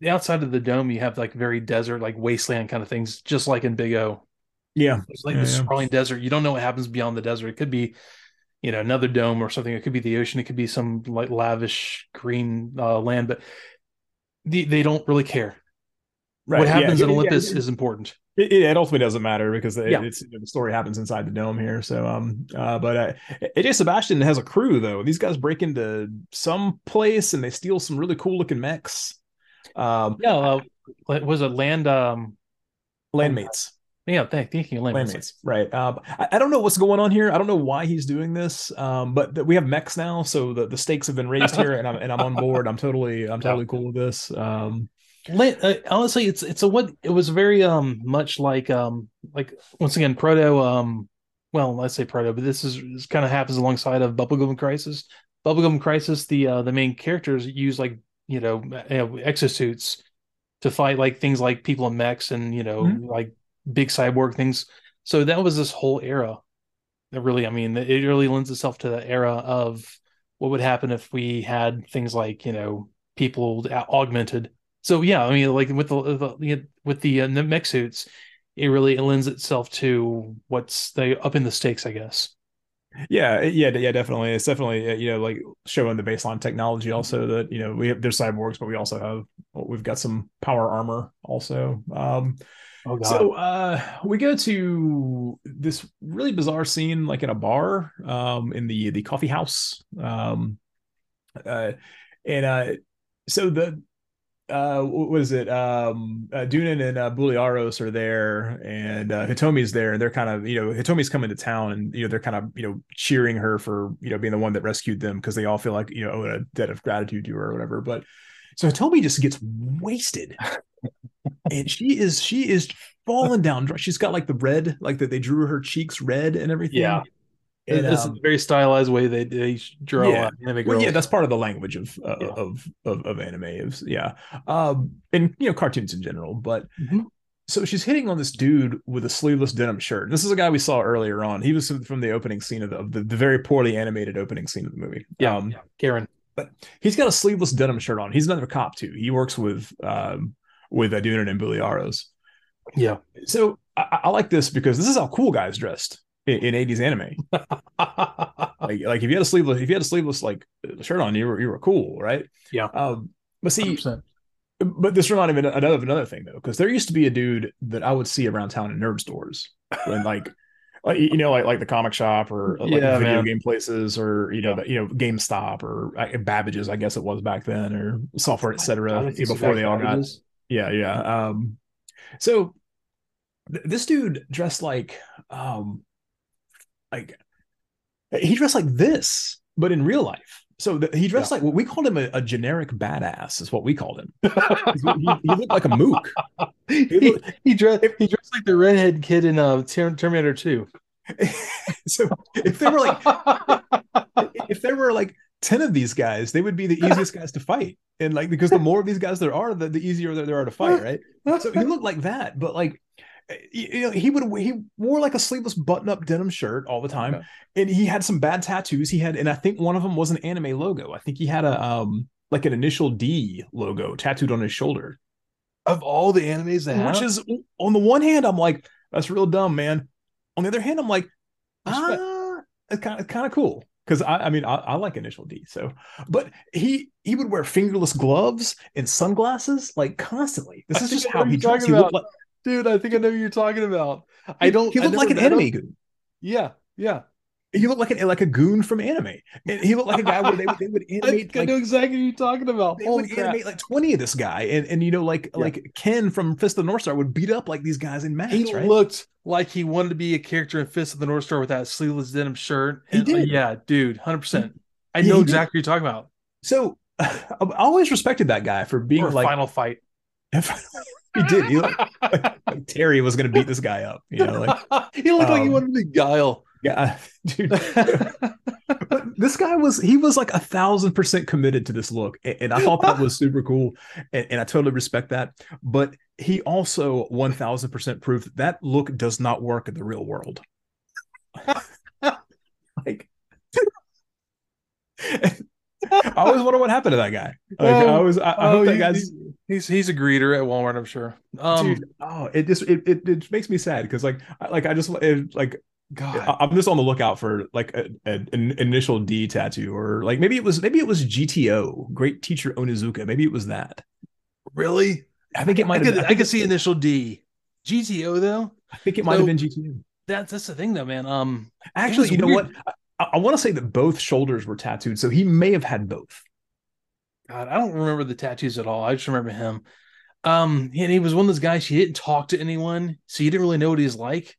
the outside of the dome, you have like very desert, like wasteland kind of things, just like in Big O. Yeah, it's like yeah, the sprawling desert. You don't know what happens beyond the desert. It could be you know another dome or something it could be the ocean it could be some like lavish green uh, land but the, they don't really care right. what happens yeah, in olympus yeah, is important it, it, ultimately doesn't matter because it, yeah. it's the story happens inside the dome here so um uh but uh, aj sebastian has a crew though these guys break into some place and they steal some really cool looking mechs um yeah uh, was it land um landmates yeah, thank, thank you, Landmates. Right. Um, I, I, don't know what's going on here. I don't know why he's doing this. Um, but th- we have mechs now, so the, the stakes have been raised here, and I'm and I'm on board. I'm totally I'm totally cool with this. Um, uh, honestly, it's it's a what it was very um much like um like once again proto um well let's say proto, but this is this kind of happens alongside of Bubblegum Crisis. Bubblegum Crisis, the uh, the main characters use like you know, exosuits to fight like things like people in mechs and you know mm-hmm. like big cyborg things. So that was this whole era. That really, I mean, it really lends itself to the era of what would happen if we had things like you know people augmented. So yeah, I mean, like with the, the with the, uh, the mech suits, it really it lends itself to what's the up in the stakes, I guess. Yeah, yeah, yeah, definitely. It's definitely uh, you know like showing the baseline technology. Also, that you know we have there's cyborgs, but we also have we've got some power armor also. Um, Oh, God. So uh, we go to this really bizarre scene, like in a bar, um, in the the coffee house, um, uh, and uh, so the uh, what was it? Um, uh, Deunan and uh, Briareos are there, and uh, Hitomi's there, and they're kind of, you know, Hitomi's coming to town, and you know, they're kind of, you know, cheering her for, you know, being the one that rescued them because they all feel like, you know, owe a debt of gratitude to her or whatever. But so Hitomi just gets wasted and she is she is falling down. She's got like the red, like that they drew her cheeks red and everything. Yeah. And, it's um, a very stylized way they, they draw yeah. anime girls. Well, yeah, that's part of the language of uh, yeah. of, of of anime. yeah, um, and you know cartoons in general. But mm-hmm. so she's hitting on this dude with a sleeveless denim shirt. This is a guy we saw earlier on. He was from the opening scene of the, of the, the very poorly animated opening scene of the movie. Yeah, um, yeah. Karen. But he's got a sleeveless denim shirt on. He's another cop too. He works with um, with Aduna and Buliaros. Yeah. So I, I, like this because this is how cool guys dressed in, 80s anime. like, like if you had a sleeveless, if you had a sleeveless like shirt on, you were you were cool, right? Yeah. Um, but see, 100%. but this reminded me of another another thing though, because there used to be a dude that I would see around town in nerd stores and like. Like, you know, like like the comic shop or like yeah, video man. game places, or you know, yeah. you know, GameStop or uh, Babbage's, I guess it was back then, or software, etc. Before they all got yeah, yeah. Um, so th- this dude dressed like, um, like he dressed like this, but in real life. So the, he dressed yeah. like what we called him a, a, generic badass is what we called him. he, he, looked like a mook. He, looked, he, dressed he dressed like the redhead kid in uh, Terminator Two. so if there were like if there were like 10 of these guys, they would be the easiest guys to fight. And like, because the more of these guys there are, the, the easier there are to fight, right? So he looked like that, but like, you know, he would he wore like a sleeveless button-up denim shirt all the time, okay. and he had some bad tattoos. He had, and I think one of them was an anime logo. I think he had a um like an initial D logo tattooed on his shoulder. Of all the animes that which have? is on the one hand, I'm like, that's real dumb, man. On the other hand, I'm like, ah, it's kind of kind of cool because I, I mean I, I, like Initial D. So, but he he would wear fingerless gloves and sunglasses like constantly. This is just how he talks. Like, Dude, I think I know who you're talking about. I don't. He looked like an enemy goon. Yeah, yeah. He looked like an, like a goon from anime. And he looked like a guy where they, they would animate. I, like, know exactly what you're talking about. They Holy would crap. animate like 20 of this guy, and and you know like yeah. like Ken from Fist of the North Star would beat up like these guys in match. He right? looked like he wanted to be a character in Fist of the North Star with that sleeveless denim shirt. And, he uh, did. Uh, yeah, dude, hundred percent. I know exactly what you're talking about. So I always respected that guy for being or like final fight. he did. He looked like, like Terry was going to beat this guy up. You know, like he looked um, like he um, wanted to be guile. Yeah, dude. but this guy was he was like a thousand percent committed to this look, and, I thought that was super cool, and, and I totally respect that. But he also one thousand percent proved that, that look does not work in the real world. like. I always wonder what happened to that guy. Like, I always, I, I oh, hope that guy's He's he's a greeter at Walmart, I'm sure. Um, Dude, oh, it just it, it, it makes me sad because like I, like I just it, like God, I'm just on the lookout for like a, a, an initial D tattoo or like maybe it was maybe it was GTO, Great Teacher Onizuka. Maybe it was that. Really? I think it might. I could, been, I could see initial D. GTO though. I think it might so, have been GTO. That's that's the thing though, man. Um, actually, you know what? I, I want to say that both shoulders were tattooed, so he may have had both. God, I don't remember the tattoos at all. I just remember him. Um, and he was one of those guys. He didn't talk to anyone, so you didn't really know what he's like.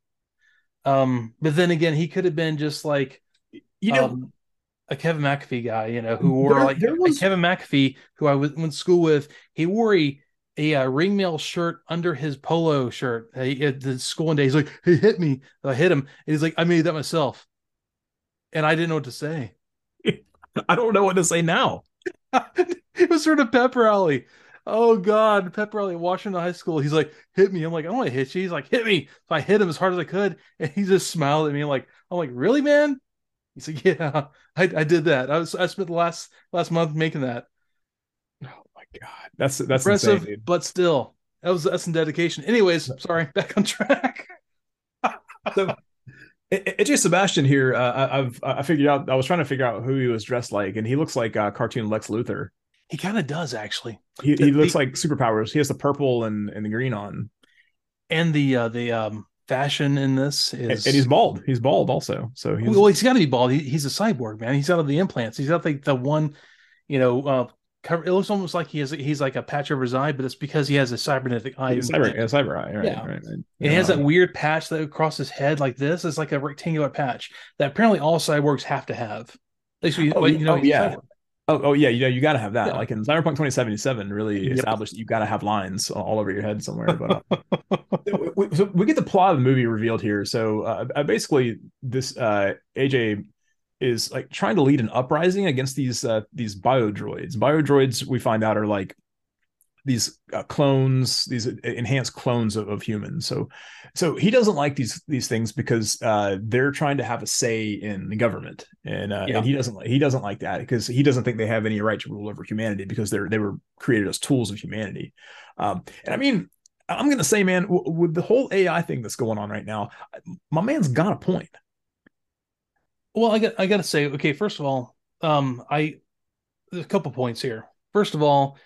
Um, but then again, he could have been just like, you know, um, a Kevin McAfee guy, you know, who wore there, like there was... Kevin McAfee, who I went to school with. He wore a a uh, ringmail shirt under his polo shirt he, at the school one day. He's like, he hit me. I hit him. And he's like, I made that myself. And I didn't know what to say. I don't know what to say now. it was sort of pep rally. Oh God, pep rally at Washington High School. He's like, hit me. I'm like, I don't want to hit you. He's like, hit me. So I hit him as hard as I could, and he just smiled at me. like, I'm like, really, man? He's like, yeah, I, I did that. I was I spent the last last month making that. Oh my God, that's that's impressive, insane, but still, that was that's some dedication. Anyways, sorry, back on track. so AJ Sebastian here. Uh, I've I figured out. I was trying to figure out who he was dressed like, and he looks like uh, cartoon Lex Luthor. He kind of does actually. He, he looks like superpowers. He has the purple and, and the green on, and the uh, the um fashion in this is. And he's bald. He's bald also. So he's well, he's got to be bald. He, he's a cyborg man. He's out of the implants. He's got like the one, you know, uh, cover. It looks almost like he has he's like a patch over his eye, but it's because he has a cybernetic eye. Cyber, yeah, cyber eye. Right, yeah. Right, right. It has that weird patch that across his head like this. It's like a rectangular patch that apparently all cyborgs have to have. At we, oh, you know, oh, yeah. Oh, oh yeah, you you got to have that. Yeah. Like in Cyberpunk 2077, really yep. established you got to have lines all over your head somewhere. But uh, we, so we get the plot of the movie revealed here. So uh, basically, this uh, AJ is like trying to lead an uprising against these uh, these biodroids. Biodroids we find out are like these uh, clones, these enhanced clones of, of, humans. So, so he doesn't like these these things because uh, they're trying to have a say in the government, and uh, yeah. and he doesn't he doesn't like that because he doesn't think they have any right to rule over humanity because they're they were created as tools of humanity. Um, and I mean, I'm gonna say, man, w- with the whole AI thing that's going on right now, my man's got a point. Well, I got I got to say, okay, first of all, um, I a couple points here. First of all,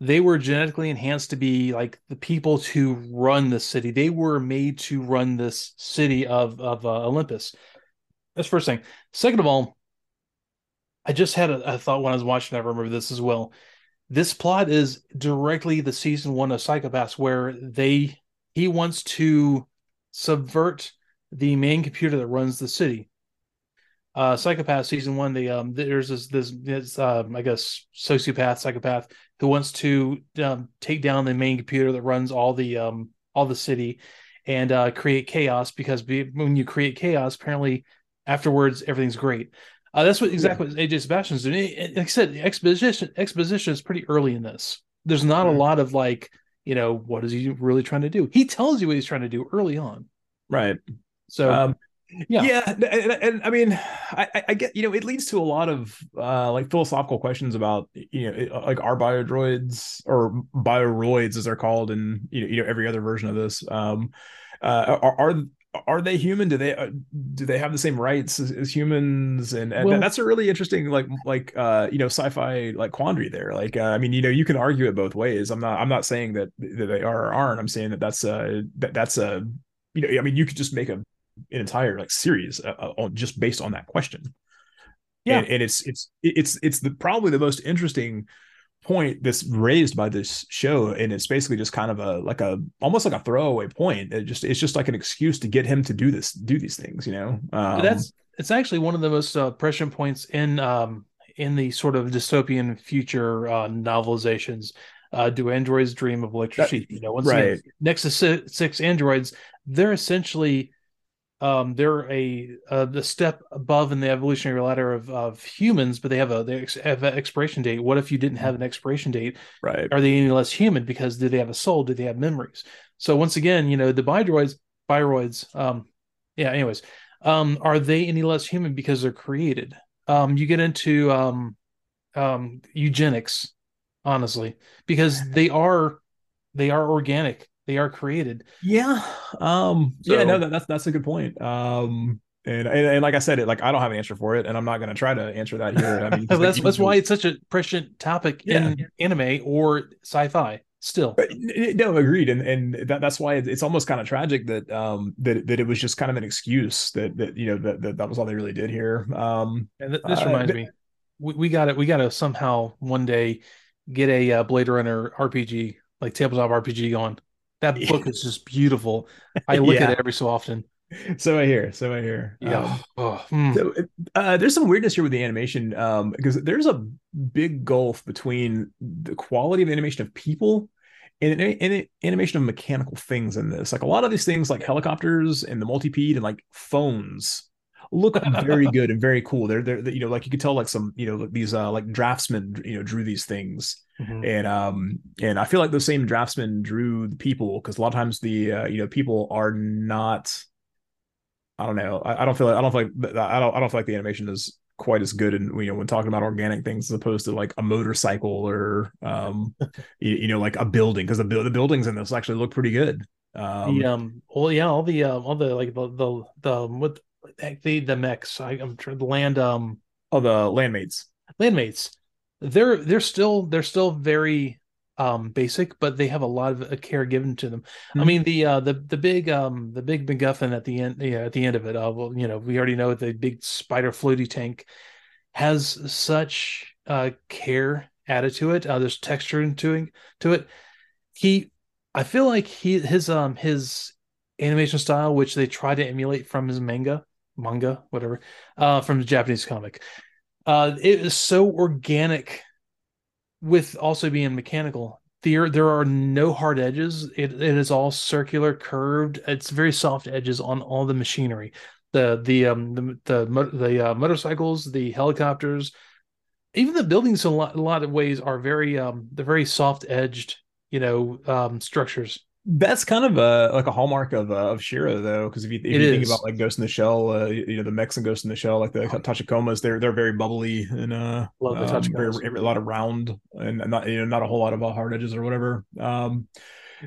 they were genetically enhanced to be like the people to run the city. They were made to run this city of of uh, Olympus. That's first thing. Second of all, I just had a, a thought when I was watching. I remember this as well. This plot is directly the season one of Psycho-Pass, where they he wants to subvert the main computer that runs the city uh Psycho-Pass season one the um there's this this, this um i guess sociopath psychopath who wants to um, take down the main computer that runs all the um all the city and uh create chaos because be, when you create chaos apparently afterwards everything's great. Uh that's what exactly yeah. what aj sebastian's doing. Like i said exposition exposition is pretty early in this. There's not mm-hmm. a lot of like you know what is he really trying to do? He tells you what he's trying to do early on. Right. So um, yeah yeah and, and, and, i mean I, I get you know it leads to a lot of uh like philosophical questions about you know like are biodroids or bioroids as they're called and you know, you know every other version of this um uh are, are are they human? Do they uh, do they have the same rights as, as humans? And, and well, that's a really interesting like like uh you know sci-fi like quandary there. Like uh, I mean you know you can argue it both ways. I'm not I'm not saying that that they are or aren't. I'm saying that that's a that that's a you know I mean you could just make a an entire like series uh, uh on just based on that question. Yeah, and, and it's it's it's it's the probably the most interesting point that's raised by this show. And it's basically just kind of a like a almost like a throwaway point. It just it's just like an excuse to get him to do this do these things you know? Um, that's it's actually one of the most uh, prescient points in um in the sort of dystopian future uh, novelizations. Uh, do androids dream of electricity? You know once right. Nexus six androids they're essentially um, they're a uh, the step above in the evolutionary ladder of, of humans, but they have a they have an expiration date. What if you didn't have an expiration date? Right? Are they any less human because do they have a soul? Do they have memories? So once again, you know the bioroids, bioroids. Um, yeah. Anyways, um, are they any less human because they're created? Um, you get into um, um, eugenics, honestly, because they are they are organic they are created. Yeah. Um so, yeah, no, that, that's that's a good point. Um and, and, and like I said, it like I don't have an answer for it, and I'm not going to try to answer that here. I mean, that's that's why it's such a prescient topic yeah. in anime or sci-fi. Still, no, agreed, and and that, that's why it's almost kind of tragic that um that that it was just kind of an excuse that that you know that that, that was all they really did here. Um, and th- this uh, reminds me, we, we got it. We got to somehow one day get a uh, Blade Runner RPG like tabletop RPG going. That book is just beautiful. I look yeah. at it every so often. So I hear. So I hear. Yeah. Um, oh, mm. So uh, there's some weirdness here with the animation um, because there's a big gulf between the quality of animation of people and, and animation of mechanical things in this. Like a lot of these things, like helicopters and the multipede and like phones, look very good and very cool. They're, they're, you know, like you could tell like some, you know, these uh like draftsmen, you know, drew these things. Mm-hmm. And um and I feel like those same draftsmen drew the people because a lot of times the uh, you know people are not I don't know. I, I don't feel like I don't feel like I don't I don't feel like the animation is quite as good and you know when talking about organic things as opposed to like a motorcycle or um you, you, know like a building because the, the buildings in this actually look pretty good um the um well yeah all the um all the like the the the what the the mechs I, i'm trying the land um oh the landmates landmates they're they're still they're still very um basic but they have a lot of uh, care given to them mm-hmm. i mean the uh the the big um the big MacGuffin at the end yeah at the end of it uh well you know we already know the big spider floaty tank has such uh care added to it uh there's texture into it to it he i feel like he his um his animation style which they try to emulate from his manga manga whatever uh from the japanese comic uh, it is so organic with also being mechanical. There, there are no hard edges. It, it is all circular, curved. It's very soft edges on all the machinery. The the um the the, the uh, motorcycles, the helicopters, even the buildings. In a lot, a lot of ways are very um they're very soft edged. You know um structures that's kind of a like a hallmark of uh, of Shirow though, because if you, if you think about like Ghost in the Shell, uh, you know the mechs and Ghost in the Shell, like the Tachikomas, they're they're very bubbly and uh, Love the um, very, a lot of round and not you know not a whole lot of uh, hard edges or whatever. Um,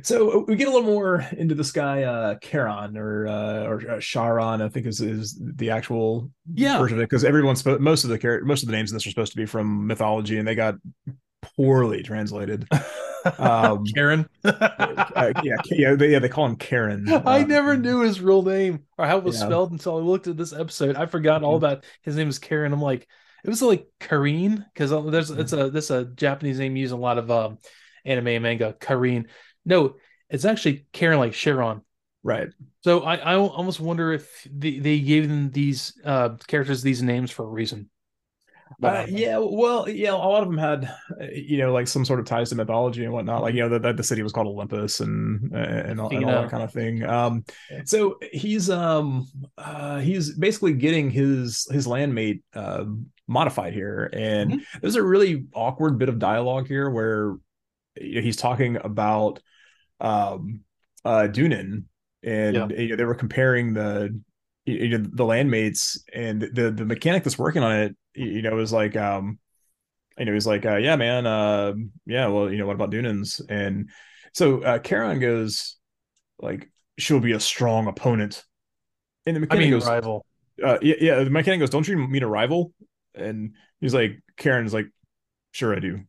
so uh, we get a little more into this guy uh Charon or uh or uh, Charon I think is is the actual yeah. version of it because everyone's most of the most of the names in this are supposed to be from mythology and they got poorly translated. Um, Karen. uh, yeah, yeah, they, yeah, they call him Karen. I um, never knew his real name or how it was yeah. spelled until I looked at this episode. I forgot mm-hmm. all about his name is Karen. I'm like, it was like Kareen because there's mm-hmm. it's a this a Japanese name used in a lot of um, anime and manga. Kareen. No, it's actually Karen, like Sharon. Right. So I, I almost wonder if the, they gave them these uh, characters these names for a reason. Uh, yeah, well, yeah, a lot of them had, uh, you know, like some sort of ties to mythology and whatnot. Like, you know, that the city was called Olympus and and all, and all, that kind of thing. Um, so he's um uh he's basically getting his his landmate uh modified here, and mm-hmm. there's a really awkward bit of dialogue here where he's talking about um uh Deunan and yeah. you know, they were comparing the you know the landmates and the the mechanic that's working on it you know was like um you know he's like uh, yeah man uh yeah well you know what about Deunan's and so uh Charon goes like she'll be a strong opponent And the mechanic I mean, goes, rival. Uh, yeah, yeah. The mechanic goes, "Don't you mean a rival?" And he's like, Karen's like, "Sure, I do."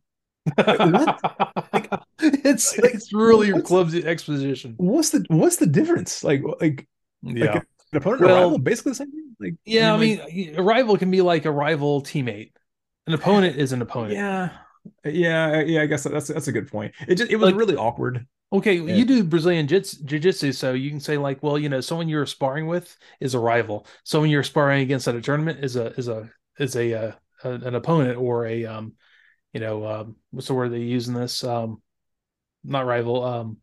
like, it's like, it's really clumsy exposition. What's the what's the difference? Like like yeah. Like an opponent well, rival, basically the same thing. Like yeah, I mean, I mean like, a rival can be like a rival teammate. An opponent is an opponent. Yeah, yeah, yeah. I guess that's that's a good point. It just it was like, really awkward. Okay, yeah. you do Brazilian jiu-jitsu, so you can say like, well, you know, someone you're sparring with is a rival. Someone you're sparring against at a tournament is a is a is a, uh, a an opponent or a um, you know, um, what's the word they use in this? Um, not rival. Um,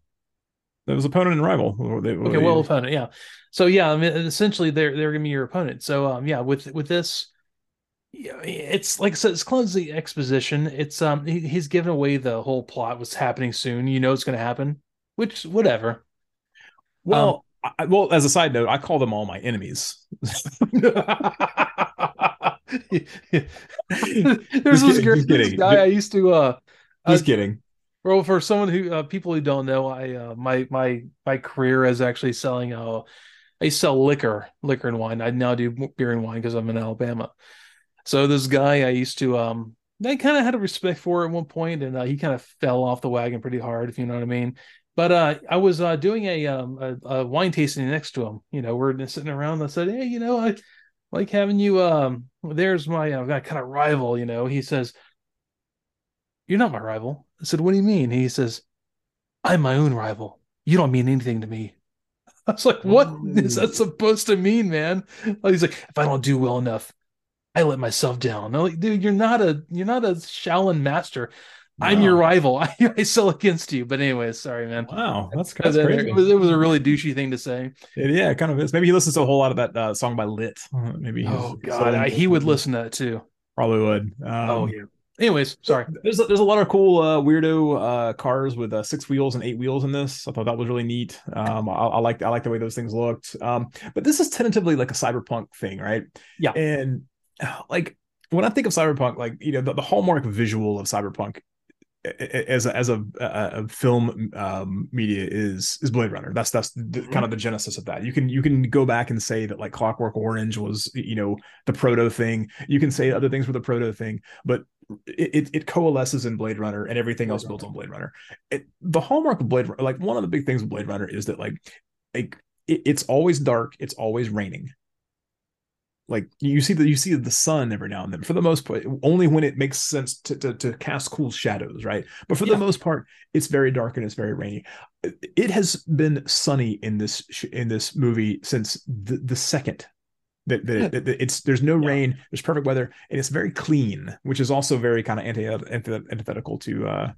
that was opponent and rival. They, okay, well, opponent, yeah. So yeah, I mean, essentially they're they're gonna be your opponent. So um, yeah, with with this, yeah, it's like I said, it's clumsy exposition. It's um, he, he's given away the whole plot. What's happening soon? You know, it's gonna happen. Which whatever. Well, um, I, well, as a side note, I call them all my enemies. There's this, this guy I used to uh just uh, kidding. Well, for someone who uh, people who don't know, I uh, my my my career is actually selling uh I sell liquor, liquor and wine. I now do beer and wine because I'm in Alabama. So this guy I used to um I kind of had a respect for at one point, and uh, he kind of fell off the wagon pretty hard, if you know what I mean. But uh, I was uh, doing a, um, a, a wine tasting next to him. You know, we're sitting around. I said, "Hey, you know, I like having you um there's my uh, kind of rival you know he says you're not my rival i said what do you mean he says i'm my own rival you don't mean anything to me i was like what Ooh. is that supposed to mean man he's like if i don't do well enough i let myself down i'm like dude you're not a you're not a shaolin master I'm your rival. I, I sell against you. But anyways, sorry, man. Wow, that's, that's crazy. It was, it was, a really douchey thing to say. It, yeah, it kind of is. Maybe he listens to a whole lot of that uh, song by Lit. Uh, maybe. Oh God, I, he would listen to that too. Probably would. Um, oh yeah. Anyways, sorry. There's a, there's a lot of cool uh, weirdo uh, cars with uh, six wheels and eight wheels in this. I thought that was really neat. Um, I, I like I like the way those things looked. Um, but this is tentatively like a cyberpunk thing, right? Yeah. And like when I think of cyberpunk, like you know the, the hallmark visual of cyberpunk as a, as a, a film um, media is is Blade Runner. That's that's the, mm-hmm. kind of the genesis of that. You can you can go back and say that like Clockwork Orange was you know the proto thing. You can say other things were the proto thing, but it, it coalesces in Blade Runner and everything else builds on Blade Runner. It, the hallmark of Blade like one of the big things with Blade Runner is that like like it, it's always dark, it's always raining like you see that you see the sun every now and then. For the most part only when it makes sense to, to, to cast cool shadows right? But for yeah. the most part it's very dark and it's very rainy. It has been sunny in this in this movie since the, the second that, that, it, that it's there's no yeah. rain there's perfect weather and it's very clean which is also very kind of anti antithetical to uh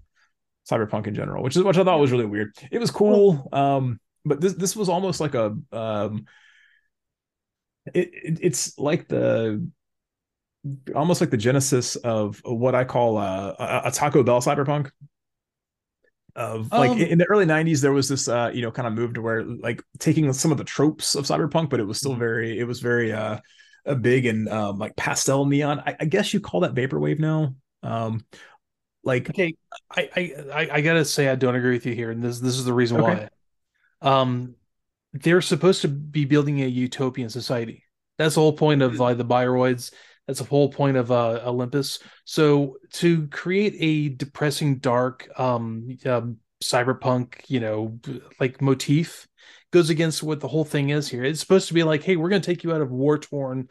cyberpunk in general which is which i thought was really weird. It was cool um but this this was almost like a um it, it, it's like the almost like the genesis of what I call a, a, a Taco Bell cyberpunk. Of like um, in the early '90s, there was this uh, you know kind of move to where like taking some of the tropes of cyberpunk, but it was still very it was very uh a big and um, like pastel neon. I, I, guess you call that vaporwave now. Um, like okay, I, I I gotta say I don't agree with you here, and this this is the reason okay. why. Um, they're supposed to be building a utopian society. That's the whole point of like the Bioroids. That's the whole point of uh, Olympus. So to create a depressing, dark, um, um, cyberpunk, you know, like motif goes against what the whole thing is here. It's supposed to be like, hey, we're going to take you out of war torn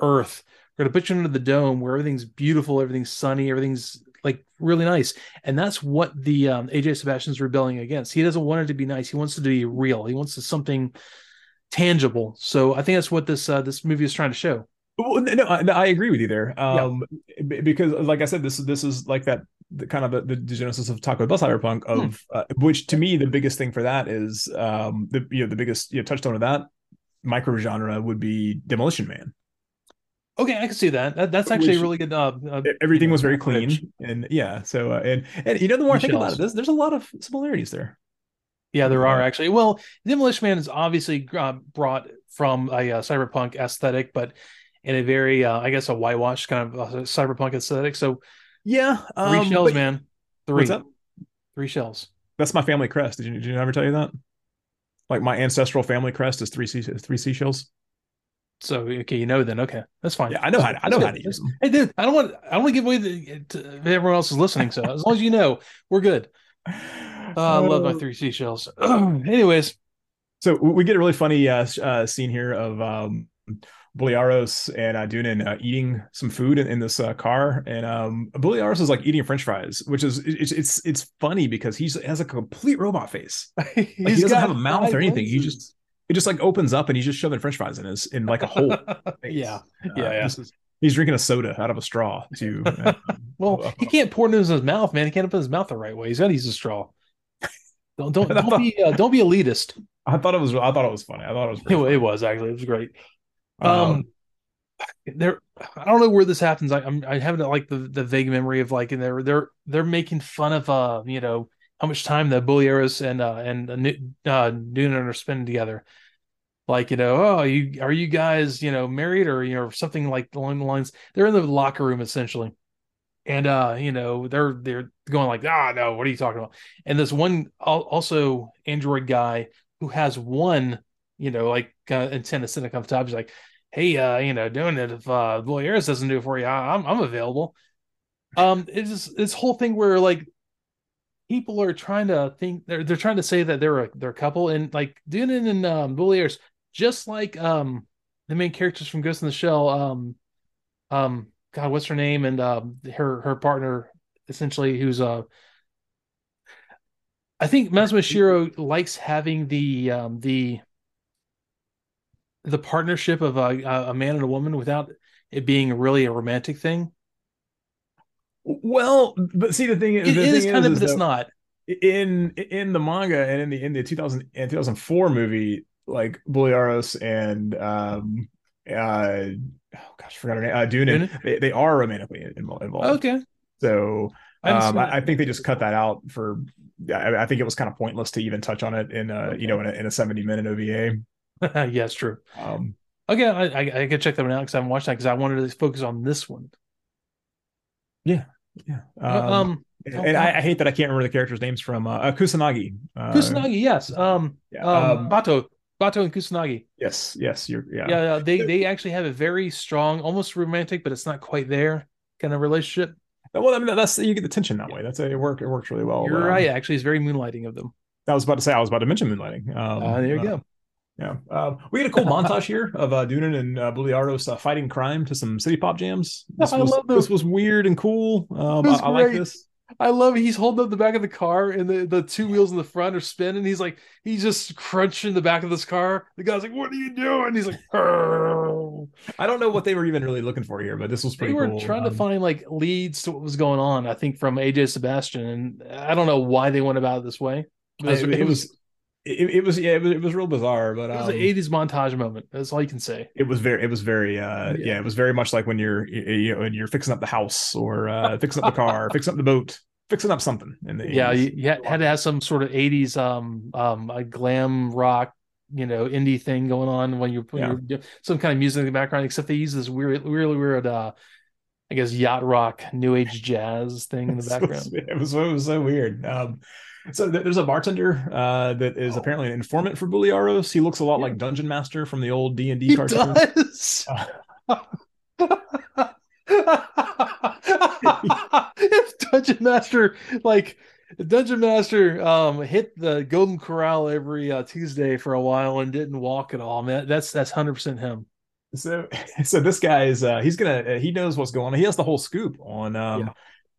Earth. We're going to put you under the dome where everything's beautiful, everything's sunny, everything's like really nice. And that's what the um, AJ Sebastian's rebelling against. He doesn't want it to be nice. He wants it to be real. He wants something tangible. So I think that's what this uh, this movie is trying to show. Well, no, I, I agree with you there. Um, yeah. because like I said, this this is like that the kind of the, the genesis of Taco Bell Cyberpunk of hmm. uh, which to me the biggest thing for that is um the you know the biggest you know, touchstone of that micro genre would be Demolition Man. Okay, I can see that. that that's actually Which, a really good. Uh, uh, everything was very clean, and yeah. So uh, and and you know the more I think about it, there's, there's a lot of similarities there. Yeah, there are actually. Well, Demolition Man is obviously uh, brought from a uh, cyberpunk aesthetic, but in a very, uh, I guess, a whitewash kind of uh, cyberpunk aesthetic. So, yeah, um, three shells, but, man. Three. Three shells. That's my family crest. Did you, did you ever tell you that? Like my ancestral family crest is three sea, three seashells. So okay, you know then. Okay, that's fine. Yeah, I know how to, I know how to use them. Hey, dude, I don't want I don't want to give away the to, everyone else is listening. So as long as you know, we're good. Uh, I love my three seashells. Anyways, so we get a really funny uh, uh, scene here of um, Briareos and uh, uh, eating some food in, in this uh, car, and um, Briareos is like eating French fries, which is it's it's it's funny because he has a complete robot face. Like, he doesn't have a mouth or anything. He just it just like opens up and he's just shoving French fries in his in like a hole. yeah, yeah, yeah. Is, he's drinking a soda out of a straw too. well, he can't pour it in his mouth, man. He can't open his mouth the right way. He's got to use a straw. Don't don't don't be uh, don't be elitist. I thought it was I thought it was funny. I thought it was it, it, was actually it was great. Um, um, there I don't know where this happens. I, I'm I have like the the vague memory of like and they're they're they're making fun of uh you know how much time the Briareos and uh and uh, Noonan are spending together. Like you know, oh, you are you guys you know married or you know something like along the lines. They're in the locker room essentially, and uh you know they're they're going like ah no what are you talking about? And this one also android guy who has one you know like uh, antenna sitting on top. He's like, hey, uh, you know, doing it if uh Briareos doesn't do it for you, I'm I'm available. Um, it's this whole thing where like people are trying to think they're they're trying to say that they're a they're a couple and like Deunan and um Briareos, just like um the main characters from Ghost in the Shell, um um God, what's her name? And um her her partner essentially who's uh I think Masamune Shirow likes having the um the the partnership of a, a man and a woman without it being really a romantic thing. Well, but see, the thing is, it the is thing kind is, of, but it's not. In in the manga and in the in the 2000 and 2004 movie, like Briareos and um uh oh gosh, I forgot her name. Uh, Deunan, They, they are romantically involved. Okay. So um, I, I, think they just cut that out for. I, I, think it was kind of pointless to even touch on it in a okay. you know in a, in a 70 minute OVA. yeah, it's true. Um, okay, I, I, I can check that one out because I haven't watched that because I wanted to focus on this one. Yeah, yeah. Uh, um, um and I, I, hate that I can't remember the characters' names from uh, uh Kusanagi. Uh, Kusanagi, yes. Um, yeah, um, um, Batou, Batou and Kusanagi. Yes, yes. You're yeah. Yeah, they they actually have a very strong, almost romantic, but it's not quite there kind of relationship. Well, I mean that's you get the tension that way. That's a, it work. It works really well. You're um, right. Actually, it's very moonlighting of them. I was about to say. I was about to mention moonlighting. Um, uh, there you uh, go. Yeah. Uh, we had a cool montage here of uh, Deunan and uh, Briareos uh, fighting crime to some city pop jams. This, I was, love this was weird and cool. Um, I, I like this. I love it. He's holding up the back of the car and the, the two wheels in the front are spinning. He's like, he's just crunching the back of this car. The guy's like, What are you doing? He's like, Arr. I don't know what they were even really looking for here, but this was pretty They were cool. trying um, to find like leads to what was going on, I think, from AJ Sebastian. And I don't know why they went about it this way. It was, it, it was it, it, was yeah it was, it was real bizarre but it was um, an 80s montage moment that's all you can say it was very it was very uh yeah, yeah it was very much like when you're you know when you're fixing up the house or uh fixing up the car fixing up the boat fixing up something in the yeah 80s. you, had, had, to have some sort of 80s um um a glam rock you know indie thing going on when you when yeah. you're some kind of music in the background except they use this weird really weird uh I guess yacht rock, new age jazz thing in the background. it was it was so weird. Um, so there's a bartender uh, that is oh. apparently an informant for Briareos. He looks a lot yeah. like Dungeon Master from the old D and D cartoon. Does. Uh, if Dungeon Master like Dungeon Master um, hit the Golden Corral every uh, Tuesday for a while and didn't walk at all, man, that's that's hundred percent him. So, so this guy is uh, he's gonna he knows what's going on. He has the whole scoop on um, yeah.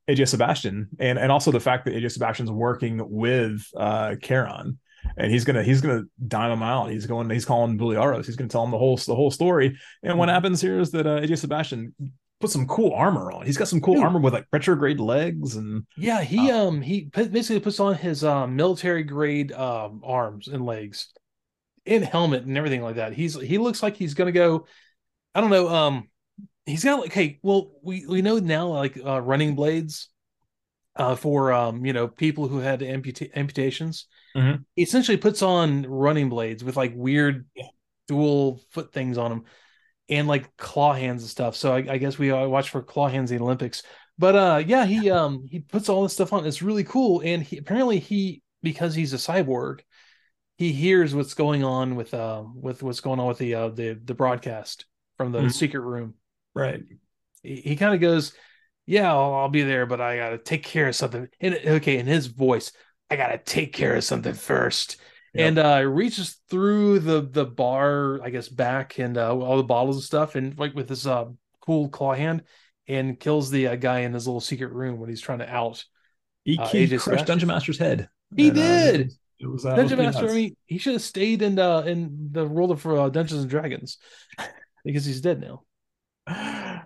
AJ Sebastian, and and also the fact that AJ Sebastian's working with uh Charon, and he's gonna he's gonna dime him out. He's going he's calling Briareos. He's gonna tell him the whole the whole story. And what mm-hmm. happens here is that uh, AJ Sebastian put some cool armor on. He's got some cool Dude. armor with like retrograde legs and yeah, he uh, um he basically puts on his um military grade um arms and legs, in helmet and everything like that. He's he looks like he's gonna go. I don't know. Um, he's got like hey well we we know now like uh, running blades uh, for um you know people who had amputa- amputations. Mm-hmm. he essentially puts on running blades with like weird dual foot things on them and like claw hands and stuff. So i, I guess we uh, watch for claw hands in the olympics. But uh yeah he um he puts all this stuff on. It's really cool. And he apparently he because he's a cyborg he hears what's going on with uh with what's going on with the uh the the broadcast from the mm-hmm. secret room. Right. He, he kind of goes, "Yeah, I'll, I'll, be there, but I got to take care of something." And okay, in his voice, I got to take care of something first. Yep. And uh reaches through the the bar, I guess, back and uh, all the bottles and stuff, and like with his uh, cool claw hand, and kills the uh, guy in his little secret room when he's trying to out. He, uh, he crushed Dungeon Master's head. He and, uh, did. It was uh, Dungeon Master. I mean, he should have stayed in the in the world of uh, Dungeons and Dragons because he's dead now.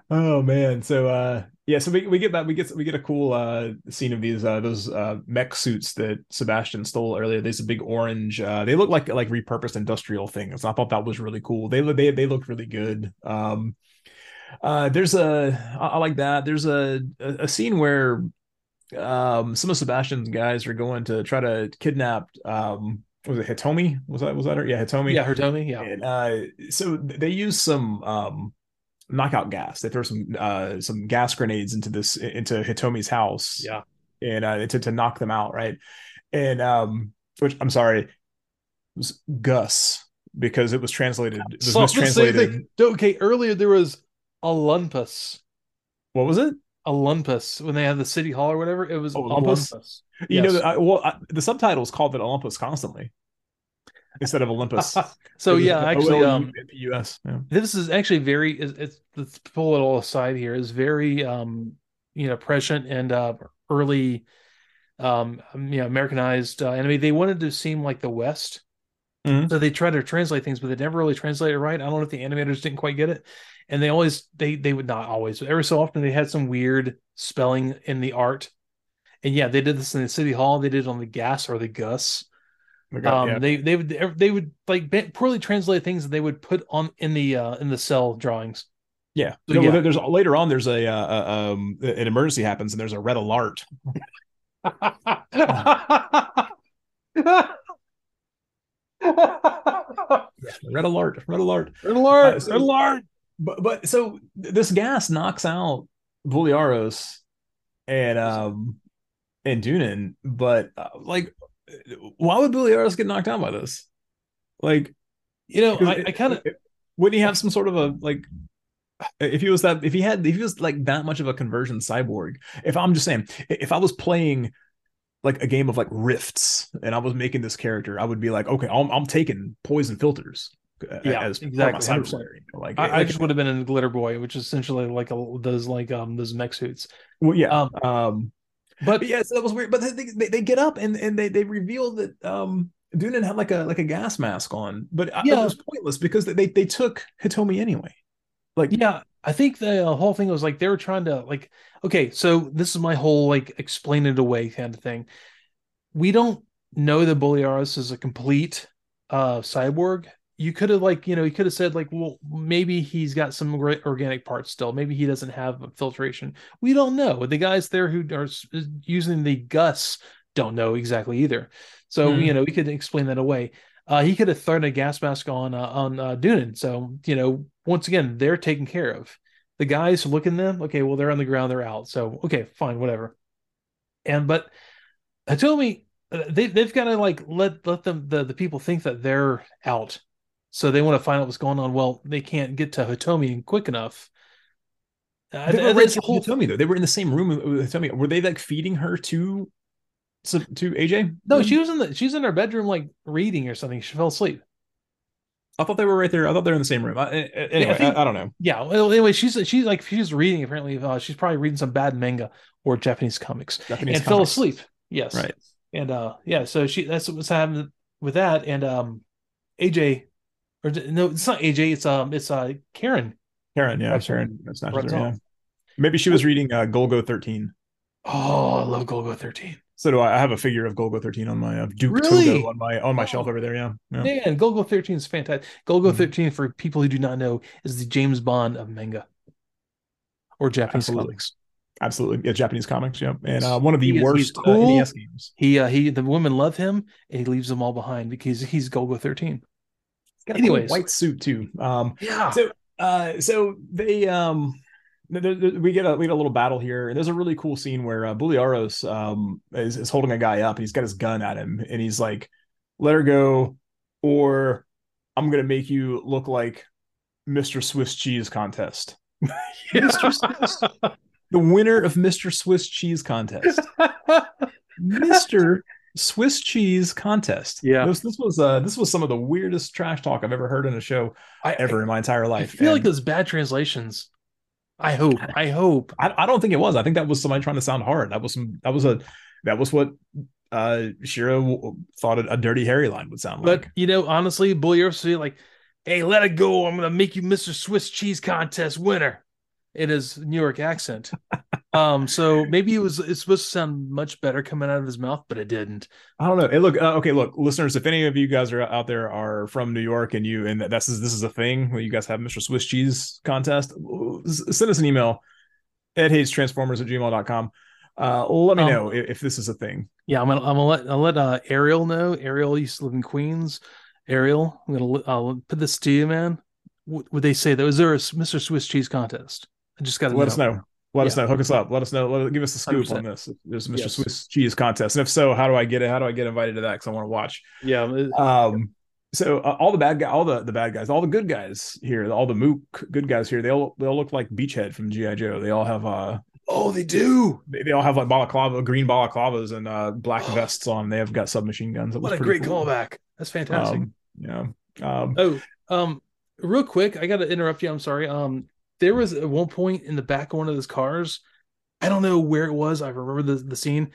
Oh man, so uh yeah, so we, we get that we get we get a cool uh scene of these uh those uh mech suits that Sebastian stole earlier. There's a big orange. Uh, they look like like repurposed industrial things. I thought that was really cool. They they they look really good. Um, uh, there's a I, I like that. There's a, a a scene where um, some of Sebastian's guys are going to try to kidnap um, was it Hitomi? Was that was that her? Yeah, Hitomi. Yeah, Hitomi. Yeah. And, uh, so they use some um, knockout gas. They throw some uh, some gas grenades into this into Hitomi's house. Yeah. And uh, to to knock them out, right? And um, which I'm sorry, was Gus because it was translated. It was so mistranslated. Okay, earlier there was Olympus. What was it? Olympus when they had the city hall or whatever. It was oh, Olympus. Olympus. You yes. know, I, well, I, the subtitles called it Olympus constantly instead of Olympus. so yeah, actually, um, US. Yeah. This is actually very. It's, it's let's pull it all aside here. Is very um you know prescient and uh early um you know Americanized uh, anime. They wanted to seem like the West. Mm-hmm. So they tried to translate things, but they never really translated it right. I don't know if the animators didn't quite get it and they always they they would not always but every so often they had some weird spelling in the art and yeah they did this in the city hall they did it on the gas or the gus um, yeah. they they would they would like poorly translate things that they would put on in the uh in the cell drawings. Yeah, so, no, yeah. there's later on there's a uh, um an emergency happens and there's a red alert. Red alert red alert. Red alert uh, so, red alert. But but so this gas knocks out Briareos and um and Deunan, but uh, like, why would Briareos get knocked out by this? Like, you know, I, I kind of wouldn't he have some sort of a like if he was that if he had if he was like that much of a conversion cyborg if i'm just saying if i was playing like a game of like rifts and i was making this character i would be like okay i'm, I'm taking poison filters yeah, as exactly. Like I, I, just would have been in Glitter Boy, which is essentially like a, those like um those mech suits. Well, yeah. Um, um but, yeah, so that was weird. But they, they, they get up and and they they reveal that um Deunan had like a like a gas mask on, but yeah. it was pointless because they they took Hitomi anyway. Like yeah, I think the uh, whole thing was like they were trying to like okay, so this is my whole like explain it away kind of thing. We don't know that Briareos is a complete uh cyborg you could have like you know you could have said like well maybe he's got some great organic parts still maybe he doesn't have filtration we don't know the guys there who are using the gus don't know exactly either so mm. you know we could explain that away uh, he could have thrown a gas mask on uh, on uh, Deunan. So you know, once again, they're taken care of. The guys look in them. Okay, well, they're on the ground. They're out. So okay, fine, whatever. And but Hitomi uh, they they've got to like let let them the the people think that they're out so they want to find out what's going on. Well, they can't get to Hitomi quick enough. Uh, they were right whole... Hitomi though. They were in the same room with Hitomi. Were they like feeding her to to AJ? No, she was in the she's in her bedroom like reading or something. She fell asleep. I thought they were right there. I thought they were in the same room. I, anyway, yeah, I, think, I, I, don't know. Yeah. Well, anyway, she's she's like she's reading. Apparently, uh, she's probably reading some bad manga or Japanese comics Japanese and comics. fell asleep. Yes. Right. And uh, yeah. So she that's what's happened with that. And um, AJ or no, it's not AJ. It's um, it's uh, Karen. Karen, yeah, Karen. That's not her. Yeah. Maybe she was reading uh, Golgo thirteen. Oh, I love Golgo thirteen. So do I. I have a figure of Golgo thirteen on my uh, Duke really? Togo on my on my oh. shelf over there. Yeah, yeah. Man, Golgo thirteen is fantastic. Golgo mm-hmm. thirteen, for people who do not know, is the James Bond of manga or Japanese Absolutely. comics. Absolutely, yeah, Japanese comics. Yeah, and uh, one of the he worst uh, cool. uh, NES games. He uh, he, the women love him, and he leaves them all behind because he's Golgo thirteen got Anyways. Cool white suit too. Um, yeah. So, uh, so they um, we get a we get a little battle here, and there's a really cool scene where uh, Briareos um is, is holding a guy up, and he's got his gun at him, and he's like, "Let her go, or I'm gonna make you look like Mr. Swiss Cheese Contest. Mr. Swiss, the winner of Mr. Swiss Cheese Contest. Mr. Swiss Cheese Contest. Yeah, this, this was uh this was some of the weirdest trash talk I've ever heard in a show I, ever in my entire life. I feel and like those bad translations. I hope. I hope. I, I don't think it was. I think that was somebody trying to sound hard. That was some. That was a. That was what uh Shirow thought a, a dirty Harry line would sound like. But you know, honestly, Bully say like, "Hey, let it go! I'm gonna make you Mr. Swiss Cheese Contest winner." In his New York accent. um, so maybe it was it's supposed to sound much better coming out of his mouth, but it didn't. I don't know. Hey, look, uh, okay, look, listeners, if any of you guys are out there are from New York and you and this is this is a thing where you guys have Mr. Swiss Cheese contest, send us an email at hatestransformers at gmail.com. Uh, let me um, know if, if, this is a thing. Yeah, I'm gonna I'm gonna let I'll let uh, Ariel know. Ariel used to live in Queens. Ariel, I'm gonna I'll put this to you, man. What would they say? That was there a Mr. Swiss cheese contest? I just got to let know. us know. Let yeah. us know. Hook us up. Let us know. Let, give us a scoop 100%. on this. There's Mr. Yes. Swiss cheese contest, and if so, how do I get it? How do I get invited to that? Because I want to watch. Yeah. Um. So uh, all the bad guys, all the the bad guys, all the good guys here, all the mook good guys here, they all they all look like Beachhead from GI Joe. They all have uh oh they do. They, they all have like balaclava, green balaclavas, and uh black vests on. They have got submachine guns. what a great cool. callback. That's fantastic. Um, yeah. Um, oh, um, real quick, I got to interrupt you. I'm sorry. Um, there was at one point in the back of one of those cars. I don't know where it was. I remember the, the scene.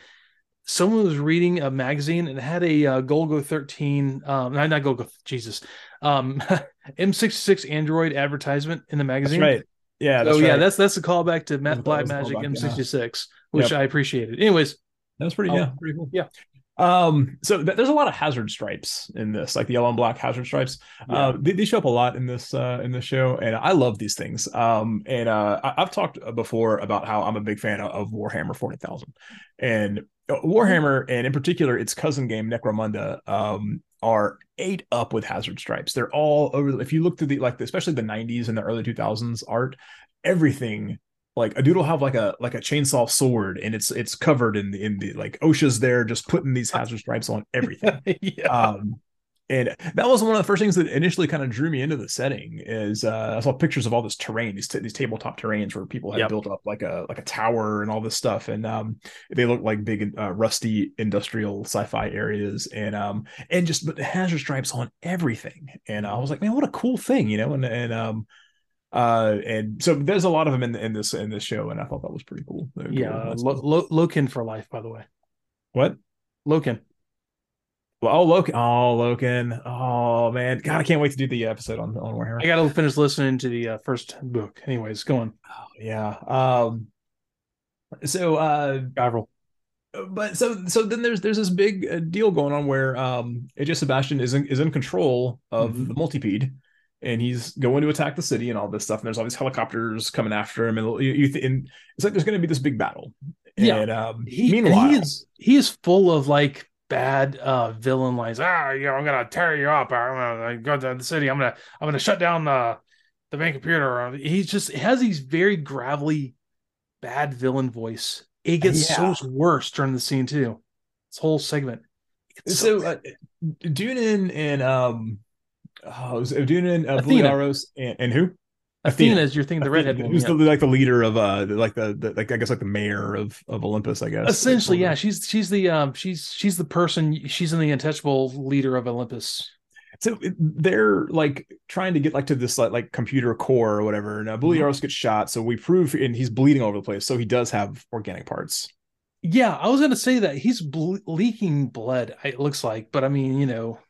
Someone was reading a magazine and had a uh, Golgo 13, um, not, not Golgo, Jesus, um, M66 Android advertisement in the magazine. That's right. Yeah. Oh, yeah. That's that's a callback to Matt Black Magic M66, yeah. which yep. I appreciated. Anyways, that was pretty. Um, yeah, pretty cool. Yeah. Um, so th- there's a lot of hazard stripes in this, like the yellow and black hazard stripes. Yeah. Uh, they, they, show up a lot in this uh, in this show, and I love these things. Um, and uh, I- have talked before about how I'm a big fan of, of Warhammer 40,000, and uh, Warhammer, and in particular its cousin game Necromunda, um, are ate up with hazard stripes. They're all over. If you look through the like, especially the 90s and the early 2000s art, everything like a dude will have like a like a chainsaw sword and it's it's covered in the in the like OSHA's there just putting these hazard stripes on everything. yeah. Um and that was one of the first things that initially kind of drew me into the setting is uh, I saw pictures of all this terrain, these, t- these tabletop terrains where people had yep. built up like a like a tower and all this stuff, and um, they look like big uh, rusty industrial sci-fi areas, and um, and just but the hazard stripes on everything, and I was like, man, what a cool thing, you know, and and um, uh and so there's a lot of them in, in this in this show and i thought that was pretty cool. Yeah cool. Lo- Lo- loken for life by the way. What? Loken. Well, oh loken. Oh loken. Oh man. God i can't wait to do the episode on on warhammer. I gotta finish listening to the uh, first book. Anyways go on. Oh, yeah. Um so uh Gavril. but so so then there's there's this big uh, deal going on where um AJ Sebastian is in, is in control of mm-hmm. the multipede and he's going to attack the city and all this stuff. And there's all these helicopters coming after him, and you, you th- and it's like there's going to be this big battle. Yeah. And, um, he, meanwhile, he is he is full of like bad uh villain lines. Ah, you know, I'm gonna tear you up. I'm gonna go to the city. I'm gonna I'm gonna shut down the the main computer. He's just has these very gravelly, bad villain voice. It gets yeah. so much worse during the scene too. This whole segment. So, so uh, Deunan and um oh, it was Odunin, uh, Briareos, and, and who? Athena, Athena is your thing, the redhead Who's the, like the leader of uh like the, the, like I guess like the mayor of of Olympus, I guess. Essentially, yeah. She's she's the um she's she's the person she's in the untouchable leader of Olympus. So they're like trying to get like to this like, like computer core or whatever. Now Briareos mm-hmm. gets shot, so we prove and he's bleeding over the place. So he does have organic parts. Yeah, I was gonna say that he's ble- leaking blood. It looks like, but I mean, you know,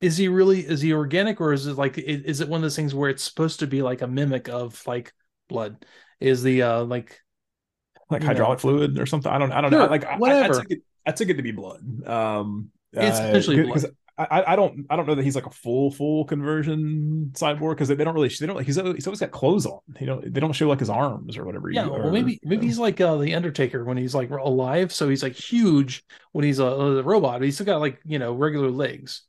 is he really is he organic or is it like is it one of those things where it's supposed to be like a mimic of like blood? Is the uh like like hydraulic know. fluid or something? I don't i don't sure, know like whatever I, I, took it, I took it to be blood. Um it's uh, essentially because I, I don't I don't know that he's like a full full conversion cyborg because they, they don't really they don't he's he's always got clothes on. You know they don't show like his arms or whatever yeah well maybe maybe he's like uh, the Undertaker when he's like alive so he's like huge when he's a, a robot but he's still got like you know regular legs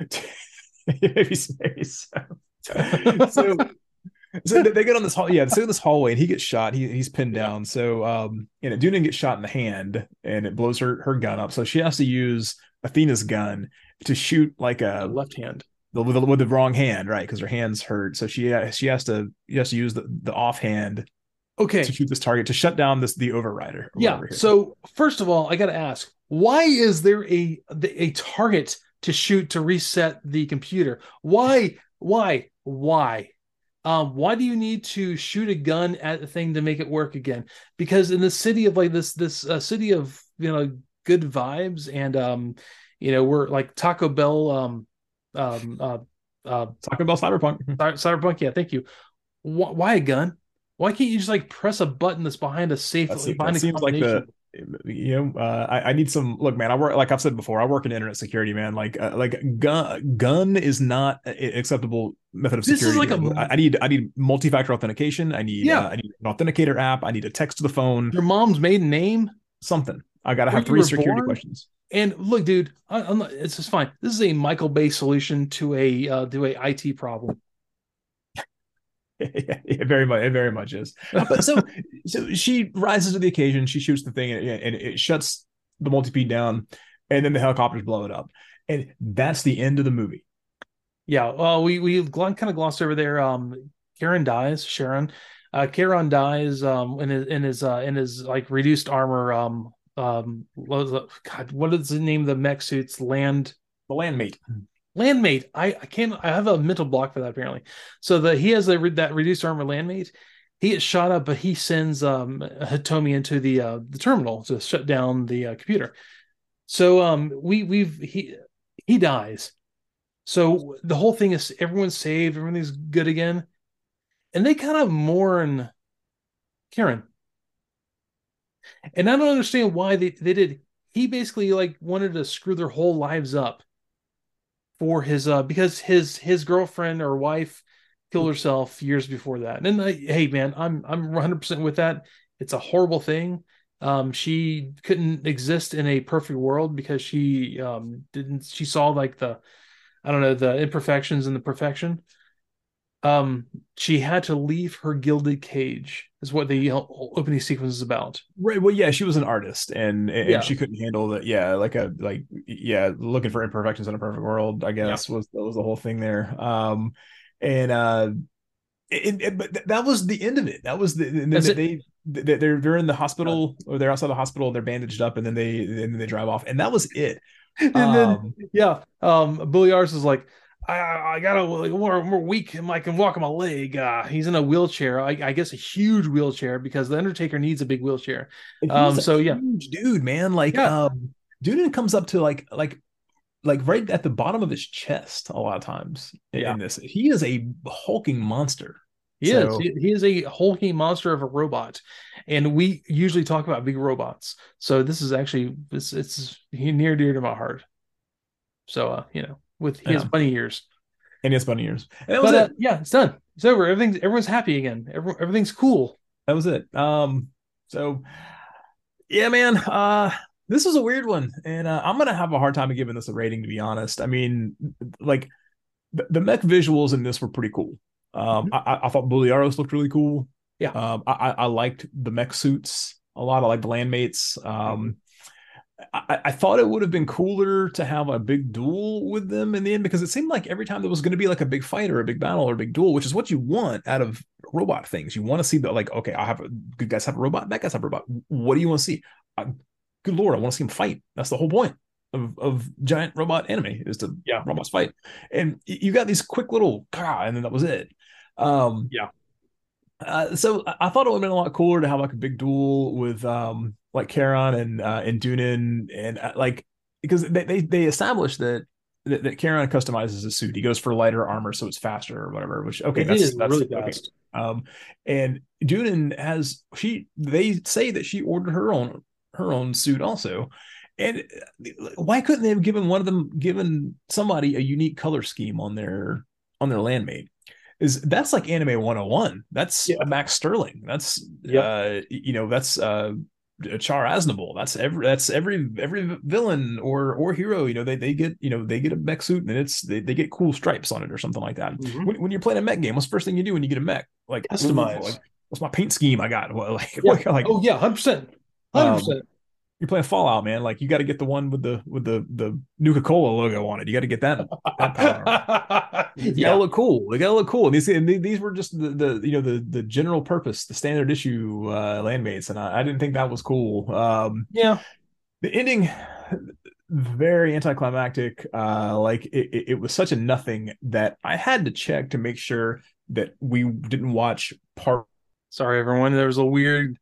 maybe, maybe so. so, so they get on this hall. Yeah, so in this hallway, and he gets shot. He, he's pinned yeah. down. So, um, you know, Deunan gets shot in the hand, and it blows her her gun up. So she has to use Athena's gun to shoot like a left hand. with the, with the wrong hand, right? Because her hand's hurt, so she she has to she has to use the the offhand. Okay. To shoot this target to shut down this the overrider. Yeah. So first of all, I got to ask, why is there a a target to shoot to reset the computer? Why? Why? Why? Um, why do you need to shoot a gun at the thing to make it work again? Because in the city of like this this uh, city of you know good vibes and um you know we're like Taco Bell um um uh, uh Taco Bell Cyberpunk Cyberpunk yeah thank you why, why, a gun why can't you just like press a button that's behind a safe that, behind that seems like the you know uh, I, I, need some look man i work like i've said before i work in internet security man like uh, like gun gun is not an acceptable method of security this is like a, I need i need multi-factor authentication i need yeah. Uh, i need an authenticator app i need a text to the phone. Your mom's maiden name? Something. I gotta have three security born? questions. And look dude I, not, it's just fine. This is a michael bay solution to a uh, to a it problem it very much it very much is. But so so she rises to the occasion she shoots the thing and, and it shuts the multi down and then the helicopters blow it up. And that's the end of the movie. Yeah well we we kind of glossed over there um Charon dies Charon. Uh Charon dies um in his in his uh in his like reduced armor um um god what is the name of the mech suits land? The landmate landmate i i can't i have a mental block for that apparently. So that he has a, that reduced armor landmate. He gets shot up but he sends um hitomi into the uh the terminal to shut down the uh, computer. So um we we've he he dies. So the whole thing is everyone's saved everything's good again. And they kind of mourn Charon. And i don't understand why they, they did he basically like wanted to screw their whole lives up for his uh because his his girlfriend or wife killed herself years before that. And hey man, I'm I'm 100% with that. It's a horrible thing. Um she couldn't exist in a perfect world because she um didn't she saw like the I don't know the imperfections and the perfection um she had to leave her gilded cage is what the opening sequence is about. Right well yeah she was an artist and and yeah. she couldn't handle that yeah like a like yeah looking for imperfections in a perfect world i guess yeah. was that was the whole thing there. Um and uh it, it, but that was the end of it. That was the they, they they're they're in the hospital or they're outside the hospital they're bandaged up and then they and then they drive off and that was it. And um, then yeah um billy Ars is like I, I got a like, more more weak. I can walk on my leg. Uh, he's in a wheelchair. I, I, guess a huge wheelchair because the Undertaker needs a big wheelchair. Um, so yeah, dude, man, like yeah. um, dude comes up to like like like right at the bottom of his chest a lot of times yeah. in this. He is a hulking monster. He so, is. He is a hulking monster of a robot, and we usually talk about big robots. So this is actually it's it's near dear to my heart. So uh, you know with his yeah. bunny ears. And his bunny ears. And that was it. Uh, yeah, it's done. It's over. Everything's everyone's happy again. Every, everything's cool. That was it. Um. So, yeah, man. Uh, this was a weird one, and uh, I'm gonna have a hard time giving this a rating. To be honest, I mean, like the, the mech visuals in this were pretty cool. Um, mm-hmm. I, I thought Briareos looked really cool. Yeah. Um, I, I liked the mech suits a lot. I like the landmates. Um, mm-hmm. I, I, thought it would have been cooler to have a big duel with them in the end because it seemed like every time there was going to be like a big fight or a big battle or a big duel, which is what you want out of robot things. You want to see that, like, okay, I have a good guys have a robot, bad guys have a robot. What do you want to see? Uh, good lord, I want to see them fight. That's the whole point of, of giant robot anime is to yeah robots fight. And you got these quick little and then that was it. Um, yeah. Uh, so I thought it would have been a lot cooler to have like a big duel with um like Charon and uh, and Deunan and uh, like because they they, they established that, that that Charon customizes his suit. He goes for lighter armor so it's faster or whatever. Which okay, that's, that's really fast. Um, and Deunan has she they say that she ordered her own her own suit also. And uh, why couldn't they have given one of them given somebody a unique color scheme on their on their landmate? Is that's like anime 101 that's yeah. max sterling that's yep. uh you know that's uh Char Aznable. That's every that's every every villain or or hero. You know they they get you know they get a mech suit and it's they, they get cool stripes on it or something like that. Mm-hmm. When, when, you're playing a mech game, what's the first thing you do when you get a mech? Like customize. Like, what's my paint scheme I got? Well, like, yeah. like oh yeah, hundred percent, hundred percent. You're playing Fallout, man. Like you got to get the one with the with the the Nuka Cola logo on it. You got to get that. that power. yeah, gotta look cool. They gotta look cool. And these and these were just the, the you know the the general purpose, the standard issue uh landmates, and I, I didn't think that was cool. Um, yeah, the ending very anticlimactic. Uh, like it, it was such a nothing that I had to check to make sure that we didn't watch part. Sorry, everyone. There was a weird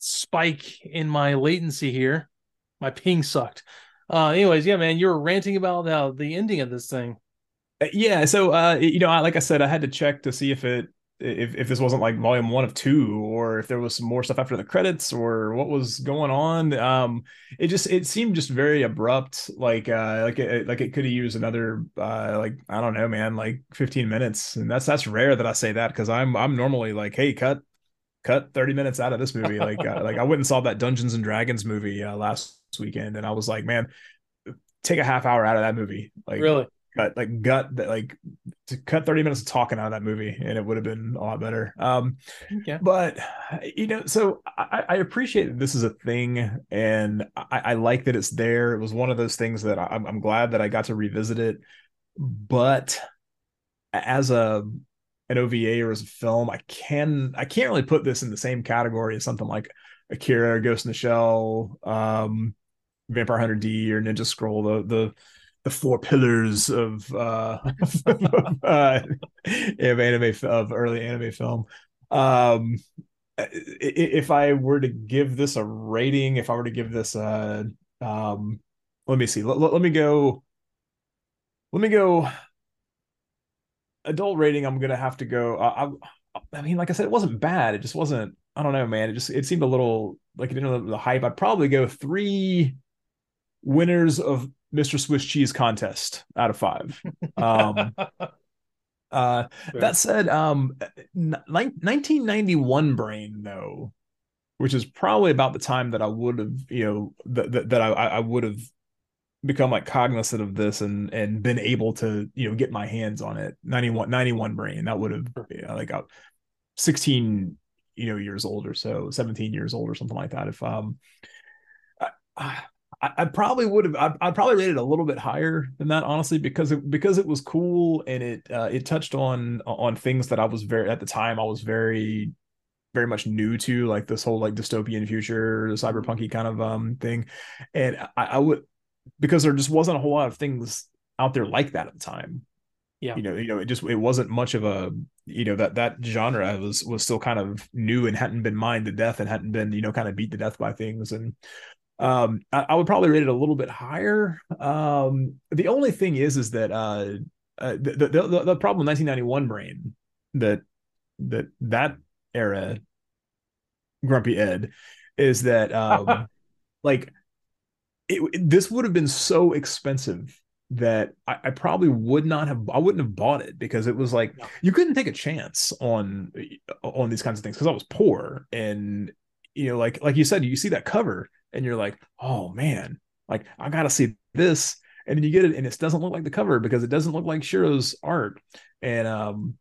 spike in my latency here. My ping sucked. Uh, anyways, yeah, man, you were ranting about uh, the ending of this thing. Uh, yeah, so uh, you know, I, like I said, I had to check to see if it if if this wasn't like volume one of two, or if there was some more stuff after the credits, or what was going on. Um, it just it seemed just very abrupt, like uh, like it like it could have used another uh, like I don't know, man, like fifteen minutes, and that's that's rare that I say that because I'm I'm normally like, hey, cut cut 30 minutes out of this movie. Like uh, like i went and saw that dungeons and dragons movie uh, last weekend and i was like man take a half hour out of that movie. Like really? cut like gut that like to cut 30 minutes of talking out of that movie and it would have been a lot better. Um yeah. but you know so i, I appreciate that this is a thing and I, I like that it's there. It was one of those things that I, i'm glad that i got to revisit it but as a an OVA or as a film, I can I can't really put this in the same category as something like Akira, Ghost in the Shell, um, Vampire Hunter D, or Ninja Scroll, the the the four pillars of uh, uh of anime of early anime film. Um, if I were to give this a rating, if I were to give this a um, let me see, let, let me go, let me go adult rating, I'm gonna have to go. Uh, I, I mean, like I said, it wasn't bad. It just wasn't. I don't know, man. It just it seemed a little like it didn't know the hype. I'd probably go three winners of Mr. Swiss Cheese contest out of five. Um, uh, that said, um, 1991 brain though, which is probably about the time that I would have, you know, that that, that I I would have become like cognizant of this and and been able to you know get my hands on it. 91 91 brain that would have you know, like a 16 you know years old or so 17 years old or something like that. If um I, I, I probably would have I'd, I'd, probably rated it a little bit higher than that honestly because it because it was cool and it uh, it touched on on things that I was very at the time I was very very much new to like this whole like dystopian future the cyberpunky kind of um thing. And I, I would because there just wasn't a whole lot of things out there like that at the time. Yeah. You know, you know, it just it wasn't much of a you know that that genre was was still kind of new and hadn't been mined to death and hadn't been you know kind of beat to death by things and um I, I would probably rate it a little bit higher. Um the only thing is is that uh, uh the, the, the the problem 1991 brain that that that era grumpy ed is that um like it, this would have been so expensive that I, I, probably would not have I wouldn't have bought it because it was like you couldn't take a chance on on these kinds of things because I was poor and you know like like you said you see that cover and you're like oh man like I gotta see this. And then you get it and it doesn't look like the cover because it doesn't look like Shirow's art. And um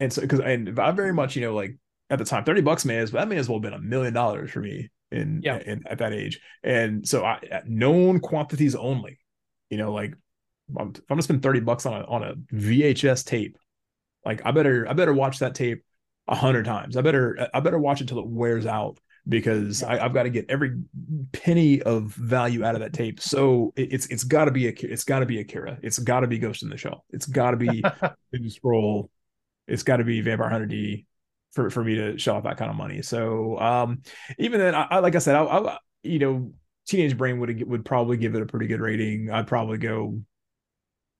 and so because and I very much you know like at the time 30 bucks may as that may as well have been a million dollars for me in, yeah. in at that age. And so I known quantities only, you know, like if I'm gonna spend 30 bucks on a on a VHS tape, like I better I better watch that tape a hundred times. I better I better watch it till it wears out because. I, have got to get every penny of value out of that tape. So it, it's it's got to be a it's got to be Akira. It's got to be Ghost in the Shell. It's got to be Scroll. It's got to be Vampire Hunter D for for me to shell out that kind of money. So um, even then, I, I like I said, I, I, you know, Teenage Brain would would probably give it a pretty good rating. I'd probably go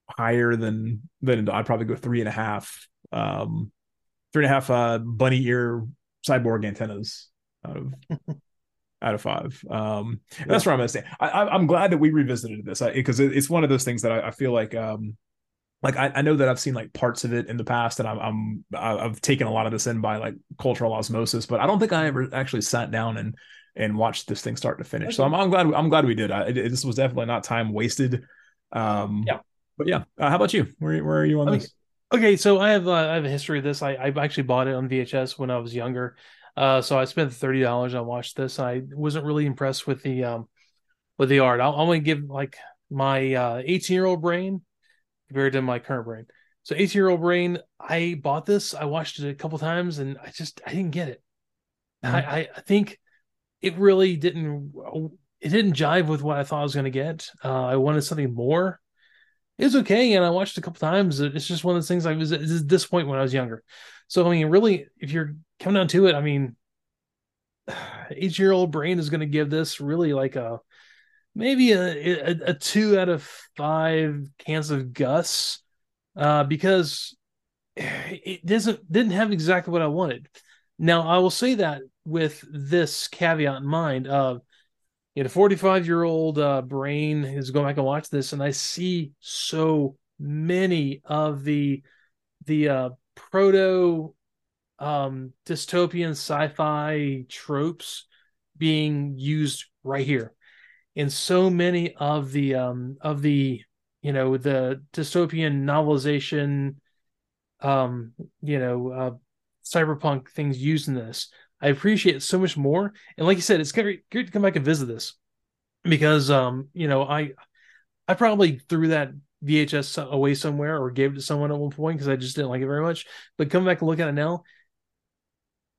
higher than than I'd probably go three and a half, um, three and a half uh, bunny ear cyborg antennas out of. out of five. Um, that's what I'm gonna say. I, am glad that we revisited this because it, it's one of those things that I, I feel like um, like I, I know that I've seen like parts of it in the past, and I'm, I'm I've taken a lot of this in by like cultural osmosis, but I don't think I ever actually sat down and and watched this thing start to finish. Okay. So I'm, I'm glad I'm glad we did. I, it, this was definitely not time wasted. Um, yeah, but yeah. Uh, how about you? Where where are you on this? Okay, so I have uh, I have a history of this. I I actually bought it on VHS when I was younger. Uh, so I spent thirty dollars. I watched this. I wasn't really impressed with the um with the art. I'll, I'm going to give like my uh, 18 year old brain compared to my current brain. So 18 year old brain, I bought this. I watched it a couple times, and I just I didn't get it. Mm-hmm. I, I think it really didn't it didn't jive with what I thought I was going to get. Uh, I wanted something more. It was okay, and I watched it a couple times. It's just one of those things I was at this point when I was younger. So I mean, really, if you're coming down to it, I mean, eight year old brain is going to give this really like a maybe a, a, a two out of five cans of Gus, uh, because it doesn't didn't have exactly what I wanted. Now I will say that with this caveat in mind of you know, 45 year old uh, brain is going back and watch this, and I see so many of the the uh, proto um, dystopian sci-fi tropes being used right here, and so many of the um, of the you know the dystopian novelization, um, you know, uh, cyberpunk things used in this. I appreciate it so much more. And like you said, it's great, great to come back and visit this because, um, you know, I, I probably threw that VHS away somewhere or gave it to someone at one point because I just didn't like it very much. But come back and look at it now.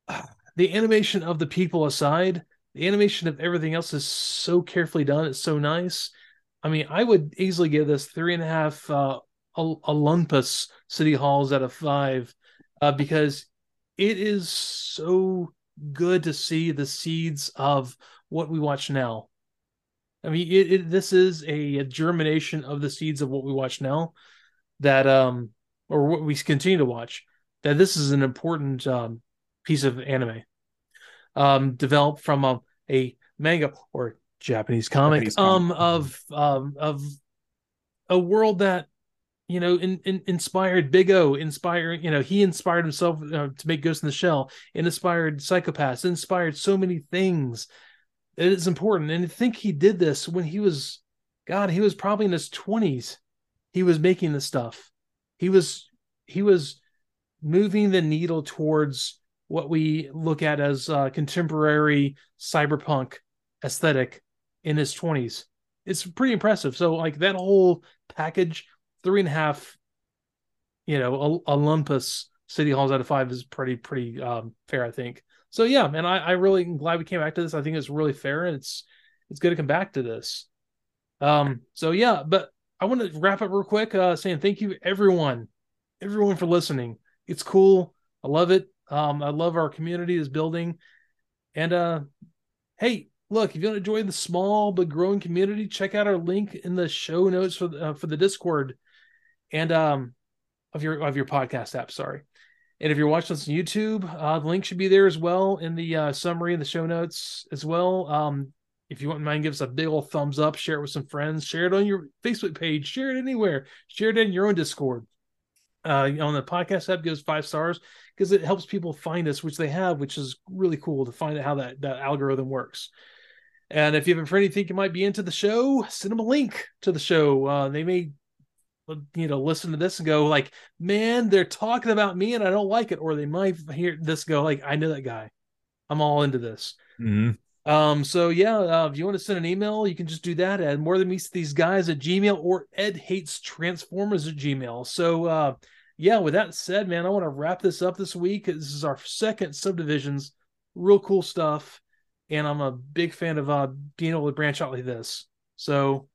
The animation of the people aside, the animation of everything else is so carefully done. It's so nice. I mean, I would easily give this three and a half uh, Olympus City Halls out of five uh, because it is so good to see the seeds of what we watch now. I mean, it, it, this is a, a, germination of the seeds of what we watch now, that um, or what we continue to watch. That this is an important um, piece of anime, um, developed from a, a manga or Japanese comic, Japanese um, of um, of a world that you know, in, in, inspired Big O, inspired, you know, he inspired himself uh, to make Ghost in the Shell, and inspired Psycho-Pass, inspired so many things. It is important. And I think he did this when he was, God, he was probably in his 20s. He was making this stuff. He was, he was moving the needle towards what we look at as uh, contemporary cyberpunk aesthetic in his 20s. It's pretty impressive. So, like, that whole package three and a half, you know, Olympus City Halls out of five is pretty pretty um, fair, I think. So yeah, man, I, I really am glad we came back to this. I think it's really fair and it's it's good to come back to this. Um, so yeah, but I want to wrap up real quick, uh, saying thank you everyone, everyone for listening. It's cool. I love it. Um, I love our community is building. And uh hey, look, if you want to join the small but growing community, check out our link in the show notes for the, uh, for the Discord and um of your of your podcast app. Sorry. And if you're watching this on YouTube, uh, the link should be there as well in the uh, summary in the show notes as well. Um, if you wouldn't mind, give us a big old thumbs up, share it with some friends, share it on your Facebook page, share it anywhere, share it in your own Discord. Uh, on the podcast app, gives five stars because it helps people find us, which they have, which is really cool to find out how that, that algorithm works. And if you have a friend you think you might be into the show, send them a link to the show. Uh, they may you know listen to this and go like man they're talking about me and i don't like it or they might hear this go like i know that guy i'm all into this mm-hmm. um so yeah uh, if you want to send an email you can just do that at more than meets these guys at gmail or ed hates transformers at gmail so uh yeah with that said man i want to wrap this up this week this is our second subdivisions real cool stuff and i'm a big fan of uh being able to branch out like this so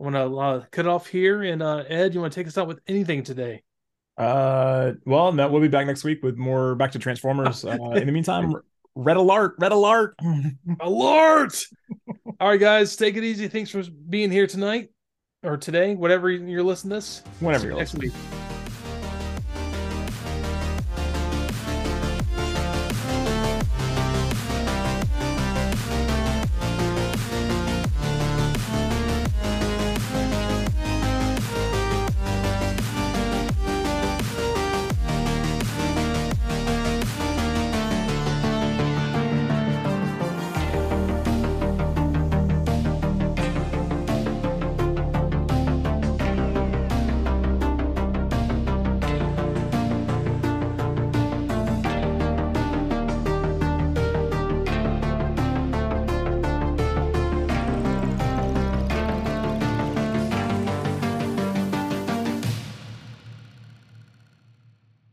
I want to uh, cut off here. And uh, Ed, you want to take us out with anything today? Uh, well, no, we'll be back next week with more back to Transformers. Uh, in the meantime, red alert, red alert, alert! All right, guys, take it easy. Thanks for being here tonight or today, whatever you're listening to this. Whenever you're next listening. week.